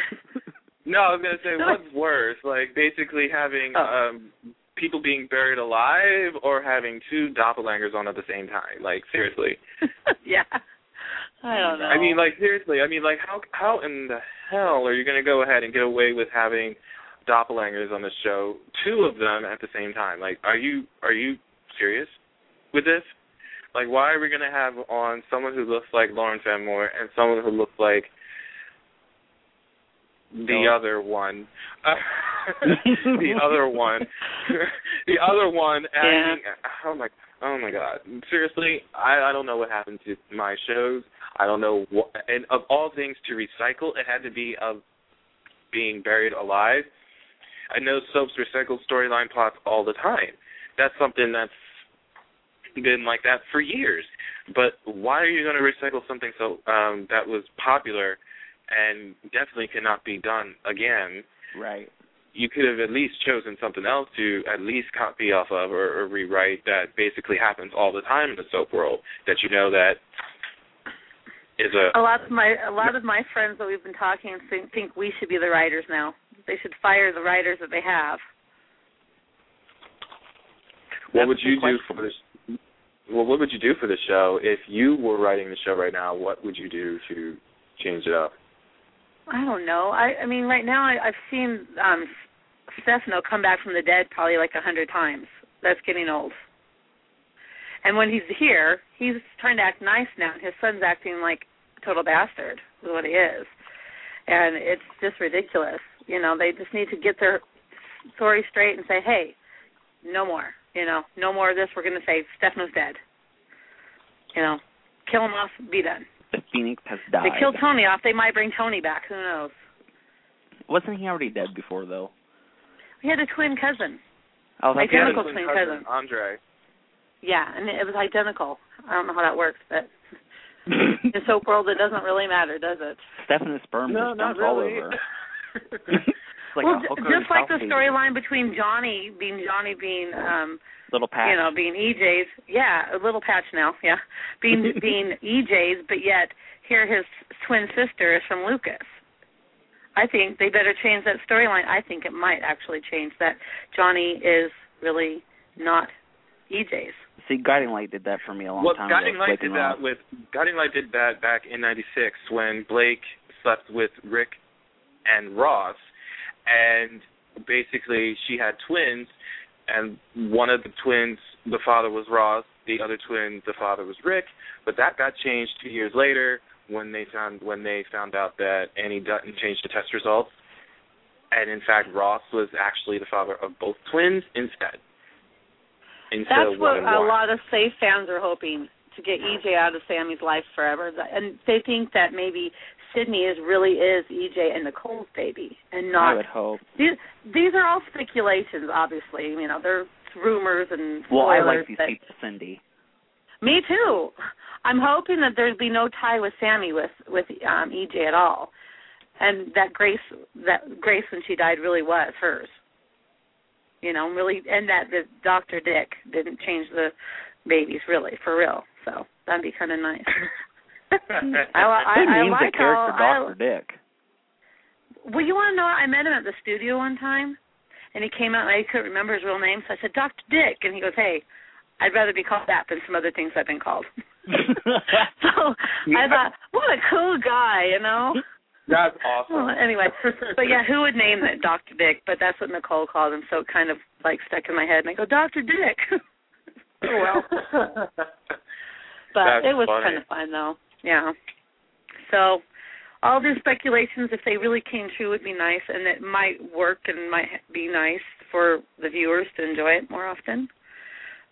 No, I was gonna say what's worse, like basically having Oh. um people being buried alive or having two doppelgangers on at the same time. Like seriously. yeah. I don't know. I mean, like seriously. I mean, like how how in the hell are you gonna go ahead and get away with having doppelgangers on the show, two of them at the same time? Like, are you are you serious with this? Like, why are we gonna have on someone who looks like Lawrence Lauren Fenmore and someone who looks like the No. other one, <laughs> uh, <laughs> <laughs> the other one, the other one acting. Oh my, oh my God! Seriously, I I don't know what happened to my shows. I don't know what. And of all things to recycle, it had to be of being buried alive. I know soaps recycle storyline plots all the time. That's something that's been like that for years. But why are you going to recycle something so um that was popular and definitely cannot be done again? Right. You could have at least chosen something else to at least copy off of or, or rewrite that basically happens all the time in the soap world that you know that is a a lot of my a lot of my friends that we've been talking think, think we should be the writers now. They should fire the writers that they have. what That's would you good do for this well what would you do for the show if you were writing the show right now what would you do to change it up I don't know. I I mean, right now I, I've seen um Stefano come back from the dead probably like a hundred times. That's getting old. And when he's here, he's trying to act nice now. And his son's acting like a total bastard, is what he is. And it's just ridiculous. You know, they just need to get their story straight and say, hey, no more. You know, no more of this. We're going to say Stefano's dead. You know, kill him off, be done. The Phoenix has died. They killed Tony off. They might bring Tony back. Who knows? Wasn't he already dead before though? He had a twin cousin. Oh, that's Identical right. twin cousin. Andre. Yeah, and it was identical. I don't know how that works, but in the soap world, it doesn't really matter, does it? Stefano's sperm No, just not dumped all over. it's <laughs> like well, a j- hooker in just like the storyline between Johnny being Johnny being um Little patch. you know being EJ's yeah a little patch now yeah being <laughs> being EJ's but yet here his twin sister is from Lucas. I think they better change that storyline. I think it might actually change that Johnny is really not EJ's. See, Guiding Light did that for me a long well, time Guiding ago. Light did that with Guiding Light did that back in '96 when Blake slept with Rick and Ross, and basically she had twins, and one of the twins, the father was Ross, the other twin, the father was Rick, but that got changed two years later when they found when they found out that Annie Dutton changed the test results, and in fact Ross was actually the father of both twins instead. That's what a one. lot of safe fans are hoping to get EJ out of Sami's life forever, and they think that maybe Sydney is really is EJ and Nicole's baby, and not. I would hope. These these are all speculations, obviously. You know, they're rumors and Well, I like these that- people, Cindy. Me too. I'm hoping that there'd be no tie with Sami with with um EJ at all, and that Grace that Grace when she died really was hers. You know, really, and that the Doctor Dick didn't change the babies really for real. So that'd be kind of nice. <laughs> I, I, Who I names like the character how. Doctor Dick? Well, you want to know? I met him at the studio one time, and he came out and I couldn't remember his real name, so I said Doctor Dick, and he goes, "Hey, I'd rather be called that than some other things I've been called." <laughs> <laughs> so I thought, what a cool guy, you know. That's <laughs> Well, awesome. anyway, but yeah, who would name it Doctor Dick? But that's what Nicole called him, so it kind of like stuck in my head, and I go, Doctor Dick. <laughs> oh well. <laughs> But That's it was funny. kind of fun though. Yeah. So all these speculations, if they really came true, would be nice, and it might work and might be nice for the viewers to enjoy it more often.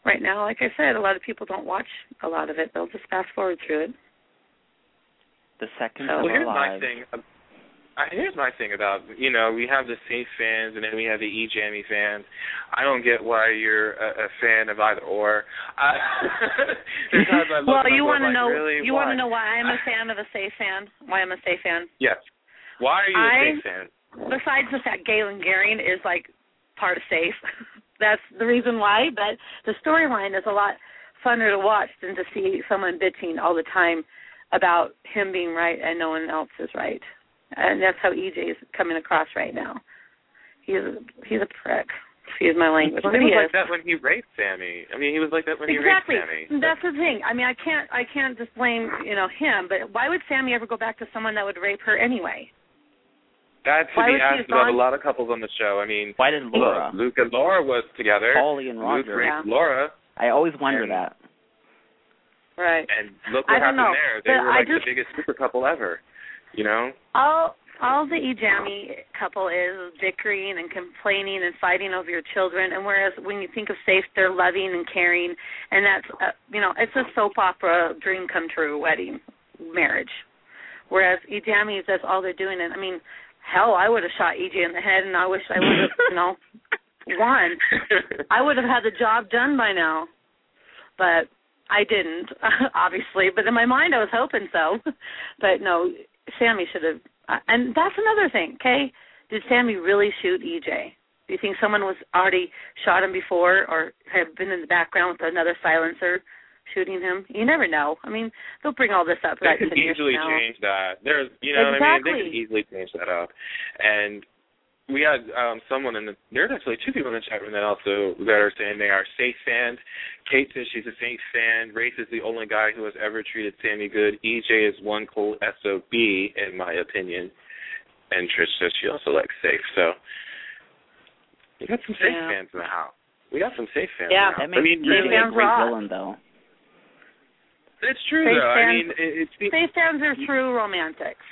Right now, like I said, a lot of people don't watch a lot of it; they'll just fast forward through it. The second So- Well, our here's my thing. I, here's my thing about you know we have the safe fans and then we have the e jammy fans. I don't get why you're a, a fan of either or. I, <laughs> I look well, and I you want to like, know really? you want to know why I'm a <laughs> fan of a safe fan? Why I'm a safe fan? Yes. Why are you a I- safe fan? Besides the fact Galen Gering is like part of safe, <laughs> that's the reason why. But the storyline is a lot funner to watch than to see someone bitching all the time about him being right and no one else is right. And that's how EJ is coming across right now. He's a, he's a prick. Excuse my language, Well, but he he was is. like that when he raped Sami. I mean, he was like that when exactly. he raped Sami. That's the thing. I mean, I can't I can't just blame you know him, but why would Sami ever go back to someone that would rape her anyway? That to Why be was asked about a lot of couples on the show. I mean, Why didn't Laura, look, Luke and Laura was together. Paulie and Roger. Luke Roger? raped Laura, I always wonder And- that. Right. and look what happened know, there. They but were like just- the biggest super couple ever. You know? all all the Ejami couple is bickering and complaining and fighting over your children and whereas when you think of safe they're loving and caring and that's uh, you know it's a soap opera dream come true wedding marriage whereas Ejami is, that's all they're doing and I mean hell I would have shot EJ in the head and I wish I would have <laughs> you know won I would have had the job done by now but I didn't <laughs> obviously but in my mind I was hoping so <laughs> but no Sami should have, uh, and that's another thing. Okay, did Sami really shoot EJ? Do you think someone was already shot him before, or had been in the background with another silencer shooting him? You never know. I mean, they'll bring all this up they could easily change that. There's, you know, what I mean, they Exactly. could easily change that up. And we had um someone in the there's actually two people in the chat room that also that are saying they are safe fans. Kate says she's a safe fan. Rafe is the only guy who has ever treated Sami good. EJ is one cold SOB in my opinion. And Trish says she also likes safe. So we got some safe Yeah. fans in the house. We got some safe fans Yeah. in the That house. makes I mean, EJ really- a great rock. villain, though. it's true Safe though. I fans- mean, it, it's Safe fans are true romantics.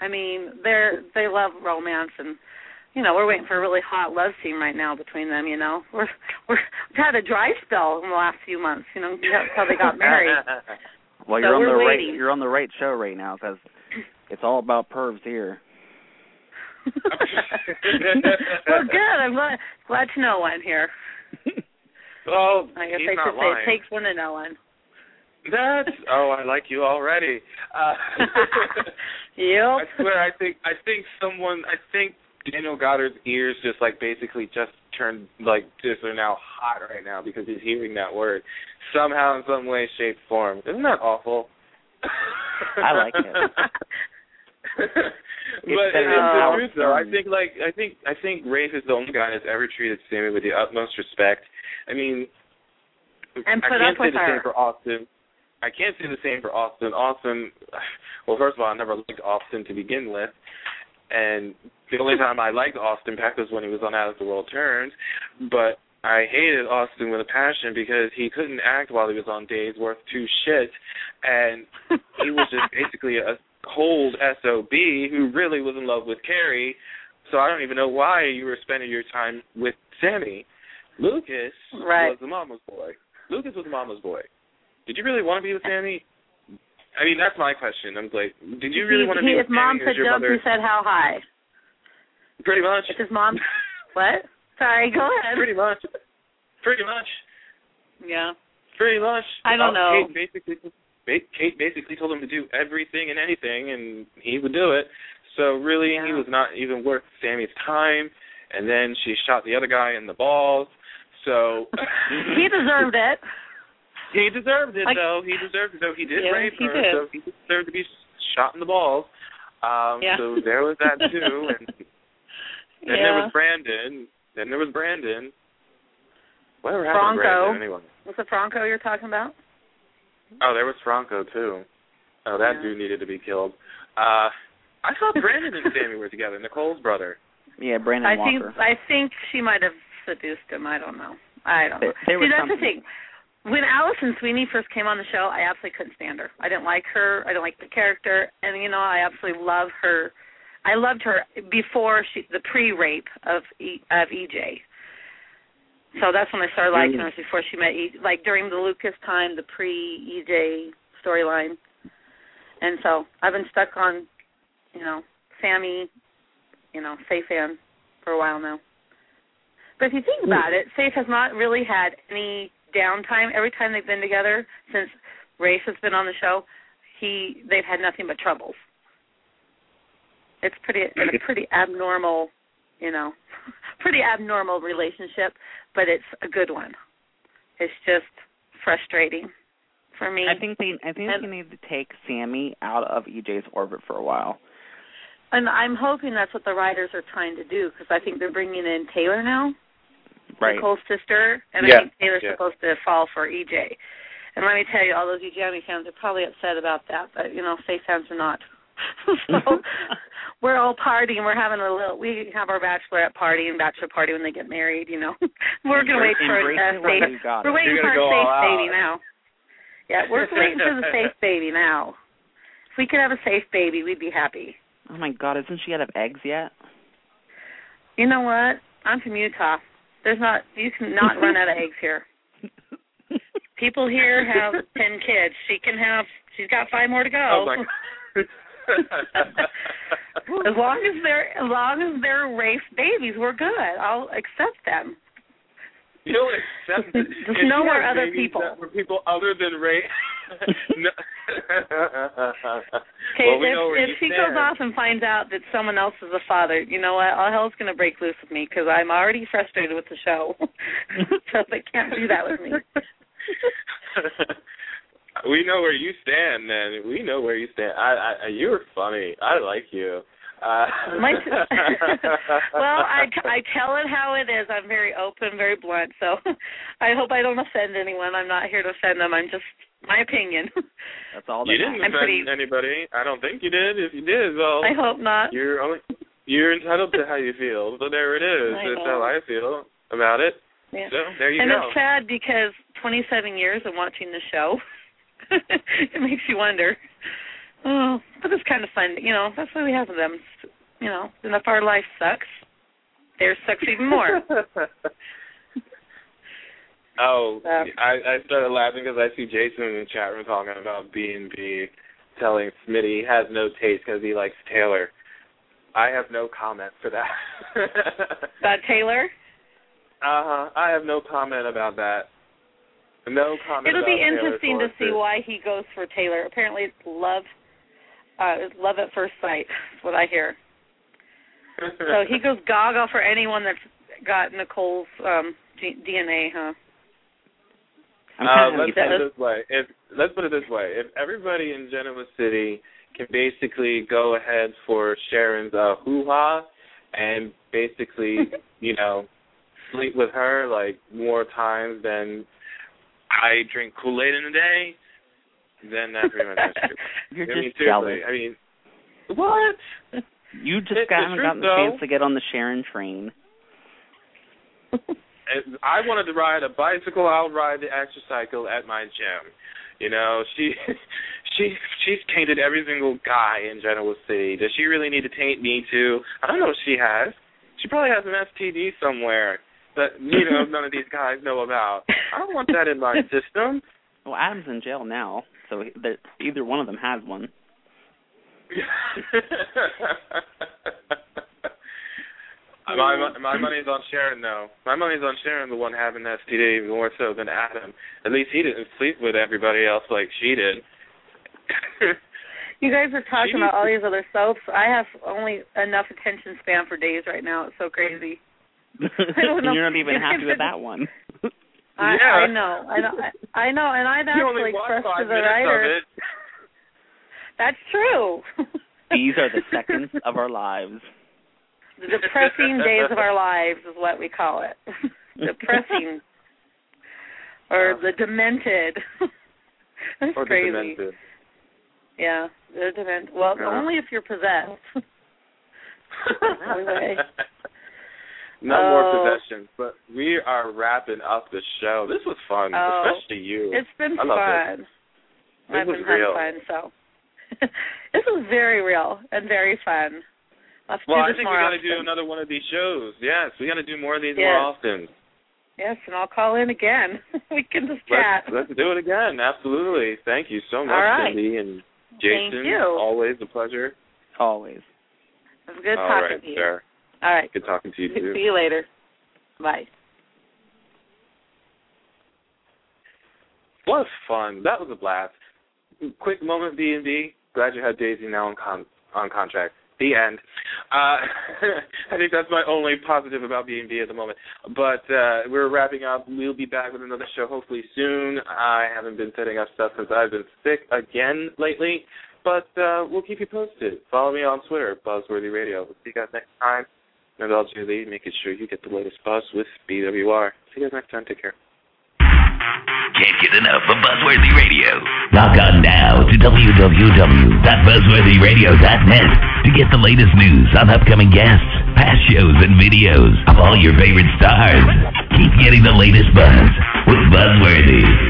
I mean, they're they love romance and. You know, we're waiting for a really hot love scene right now between them. You know, <laughs> we're we're we've had a dry spell in the last few months. You know, that's how they got married. <laughs> Well, So you're on we're the right. You're on the right show right now because it's all about pervs here. <laughs> well, good. I'm glad, glad to know one here. well, I guess he's I not should say lying. it takes one to know one. That's oh, I like you already. Uh, Yep. I swear, I think I think someone, I think Daniel Goddard's ears just like basically just turned like just are now hot right now because he's hearing that word somehow in some way, shape, form. Isn't that awful? I like it. <laughs> but it's better uh, the truth though. I think like I think I think Rafe is the only guy that's ever treated Sami with the utmost respect. I mean, And put I can't up say with the her. same for Austin. I can't say the same for Austin. Austin, well, first of all, I never liked Austin to begin with, and the only time I liked Austin Peck was when he was on As the World Turns. But I hated Austin with a passion because he couldn't act while he was on Days Worth Two Shit, and he was just <laughs> basically a cold sob who really was in love with Carrie. So I don't even know why you were spending your time with Sami. Lucas Right. was the mama's boy. Lucas was the mama's boy. Did you really want to be with Sami? I mean, that's my question. I'm like, did you really he, want to he, be his with mom Sami? or said is your jump, mother? he said how high. Pretty much. If his mom, <laughs> what? Sorry, go ahead. Pretty much. Pretty much. Yeah. Pretty much. I don't know. Kate basically, Kate basically told him to do everything and anything, and he would do it. So really, he was not even worth Sami's time. And then she shot the other guy in the balls. So <laughs> he deserved it. <laughs> He deserved it Like- though. He deserved it though. He did Yeah, rape he her, did. so he deserved to be shot in the balls. Um Yeah. so there was that too <laughs> and then yeah. there was Brandon. Then there was Brandon. Whatever happened Franco. to Brandon anyway? Was it Franco you're talking about? Oh, there was Franco too. Oh, that Yeah. dude needed to be killed. Uh I thought Brandon and Sami were together, Nicole's brother. Yeah, Brandon I think I think she might have seduced him. I don't know. I don't There- know. there was See, that's the thing. When Alison Sweeney first came on the show, I absolutely couldn't stand her. I didn't like her. I didn't like the character, and you know, I absolutely love her. I loved her before she the pre-rape of e, of EJ. So that's when I started liking her. was Before she met, e, like during the Lucas time, the pre-EJ storyline, and so I've been stuck on, you know, Sami you know, Safe fan for a while now. But if you think about it, Safe has not really had any downtime. Every time they've been together since Rafe has been on the show, he they've had nothing but troubles. It's pretty it's a pretty abnormal, you know, <laughs> pretty abnormal relationship, but it's a good one. It's just frustrating for me. I think they I think And- they need to take Sami out of EJ's orbit for a while. And I'm hoping that's what the writers are trying to do because I think they're bringing in Taylor now, Right. Nicole's sister, and Yeah, I think Taylor's yeah. supposed to fall for EJ. And let me tell you, all those EJ fans are probably upset about that, but you know, Safe fans are not. <laughs> so <laughs> we're all partying. We're having a little. We have our bachelorette party and bachelor party when they get married. You know, <laughs> we're gonna wait for a safe. it while Faith. you got We're waiting You're for go safe baby now. Yeah, we're waiting for the safe baby now. If we could have a safe baby, we'd be happy. Oh my God! Isn't she out of eggs yet? You know what? I'm from Utah. There's not you can not run out of eggs here. <laughs> People here have ten kids. She can have she's got five more to go. Oh my <laughs> as long as they're as long as they're Rafe babies, we're good. I'll accept them. You don't accept it. Just If you nowhere other people. were people other than Ray. <laughs> no. Okay, well, we if if she stand. goes off and finds out that someone else is the father, you know what? All hell's going to break loose with me because I'm already frustrated with the show. <laughs> so they can't do that with me. <laughs> we know where you stand, man. We know where you stand. I, I, you're funny. I like you. Uh, My, <laughs> well, I I tell it how it is. I'm very open, very blunt. So <laughs> I hope I don't offend anyone. I'm not here to offend them. I'm just my opinion. <laughs> That's all that you didn't. I'm offend pretty- anybody. I don't think you did. If you did, well, I hope not. you're only you're entitled to how you feel. So there it is. I That's how I feel about it. Yeah. So there you and go. And it's sad because 27 years of watching the show, it makes you wonder. Oh, but it's kind of fun. You know, that's why we have them. You know, and if our life sucks, theirs sucks even more. <laughs> Oh, I I started laughing because I see Jason in the chat room talking about B and B, telling Smitty he has no taste because he likes Taylor. I have no comment for that. <laughs> About Taylor, uh huh. I have no comment about that. No comment. it'll be interesting to see why he goes for Taylor. Apparently, it's love. Uh, love at first sight. That's what I hear. <laughs> So he goes gaga for anyone that's got Nicole's um G- DNA, huh? Uh, kind let's put it is- this way. If let's put it this way, if everybody in Genoa City can basically go ahead for Sharon's uh, hoo ha, and basically, <laughs> you know, sleep with her like more times than I drink Kool Aid in a day, then that pretty much is true. <laughs> You're I mean, just jealous. I mean, what? You just It's the haven't truth, gotten the chance to get on the Sharon train. <laughs> I wanted to ride a bicycle, I'll ride the exercycle at my gym. You know, she <laughs> she she's tainted every single guy in Genoa City. Does she really need to taint me too? I don't know if she has. She probably has an STD somewhere that you know none of these guys know about. I don't want that in my system. Well, Adam's in jail now, so that either one of them has one. <laughs> my my money's on Sharon though. My money's on Sharon, the one having the STD more so than Adam. At least he didn't sleep with everybody else like she did. You guys are talking She about all these other soaps. I have only enough attention span for days right now. It's so crazy. <laughs> don't know. You're not even happy with that one. I, Yeah. I know, I know, I, I know, and I've you actually watched expressed to the minutes of writers. <laughs> That's true. <laughs> These are the seconds of our lives. the depressing days of our <laughs> lives is what we call it. depressing, or the demented. That's Or the demented. Yeah, the dement. Well, Yeah. only if you're possessed. Anyway. Not Oh. more possessions, but we are wrapping up the show. This was fun, Oh. especially you. It's been I fun. This I've was been having real. fun, so <laughs> this was very real and very fun. Let's well, do I this think more we got to often. do another one of these shows. Yes, we got to do more of these Yes. more often. Yes, and I'll call in again. <laughs> we can just Let's, chat. let's do it again. Absolutely. Thank you so much, All right. Cindy and Thank Jason. you. Always a pleasure. Always. It was good All talking right, to you. sir. All right. Good talking to you too. See you later. Bye. Was fun. That was a blast. Quick moment, B and B. Glad you had Daisy now on con- on contract. The end. Uh, <laughs> I think that's my only positive about B and B at the moment. But uh, we're wrapping up. We'll be back with another show hopefully soon. I haven't been setting up stuff since I've been sick again lately. But uh, we'll keep you posted. Follow me on Twitter, Buzzworthy Radio. We'll see you guys next time. I'll Julie, making sure you get the latest buzz with BWR. See you guys next time. Take care. Can't get enough of Buzzworthy Radio. Log on now to www.buzzworthyradio.net to get the latest news on upcoming guests, past shows, and videos of all your favorite stars. Keep getting the latest buzz with Buzzworthy.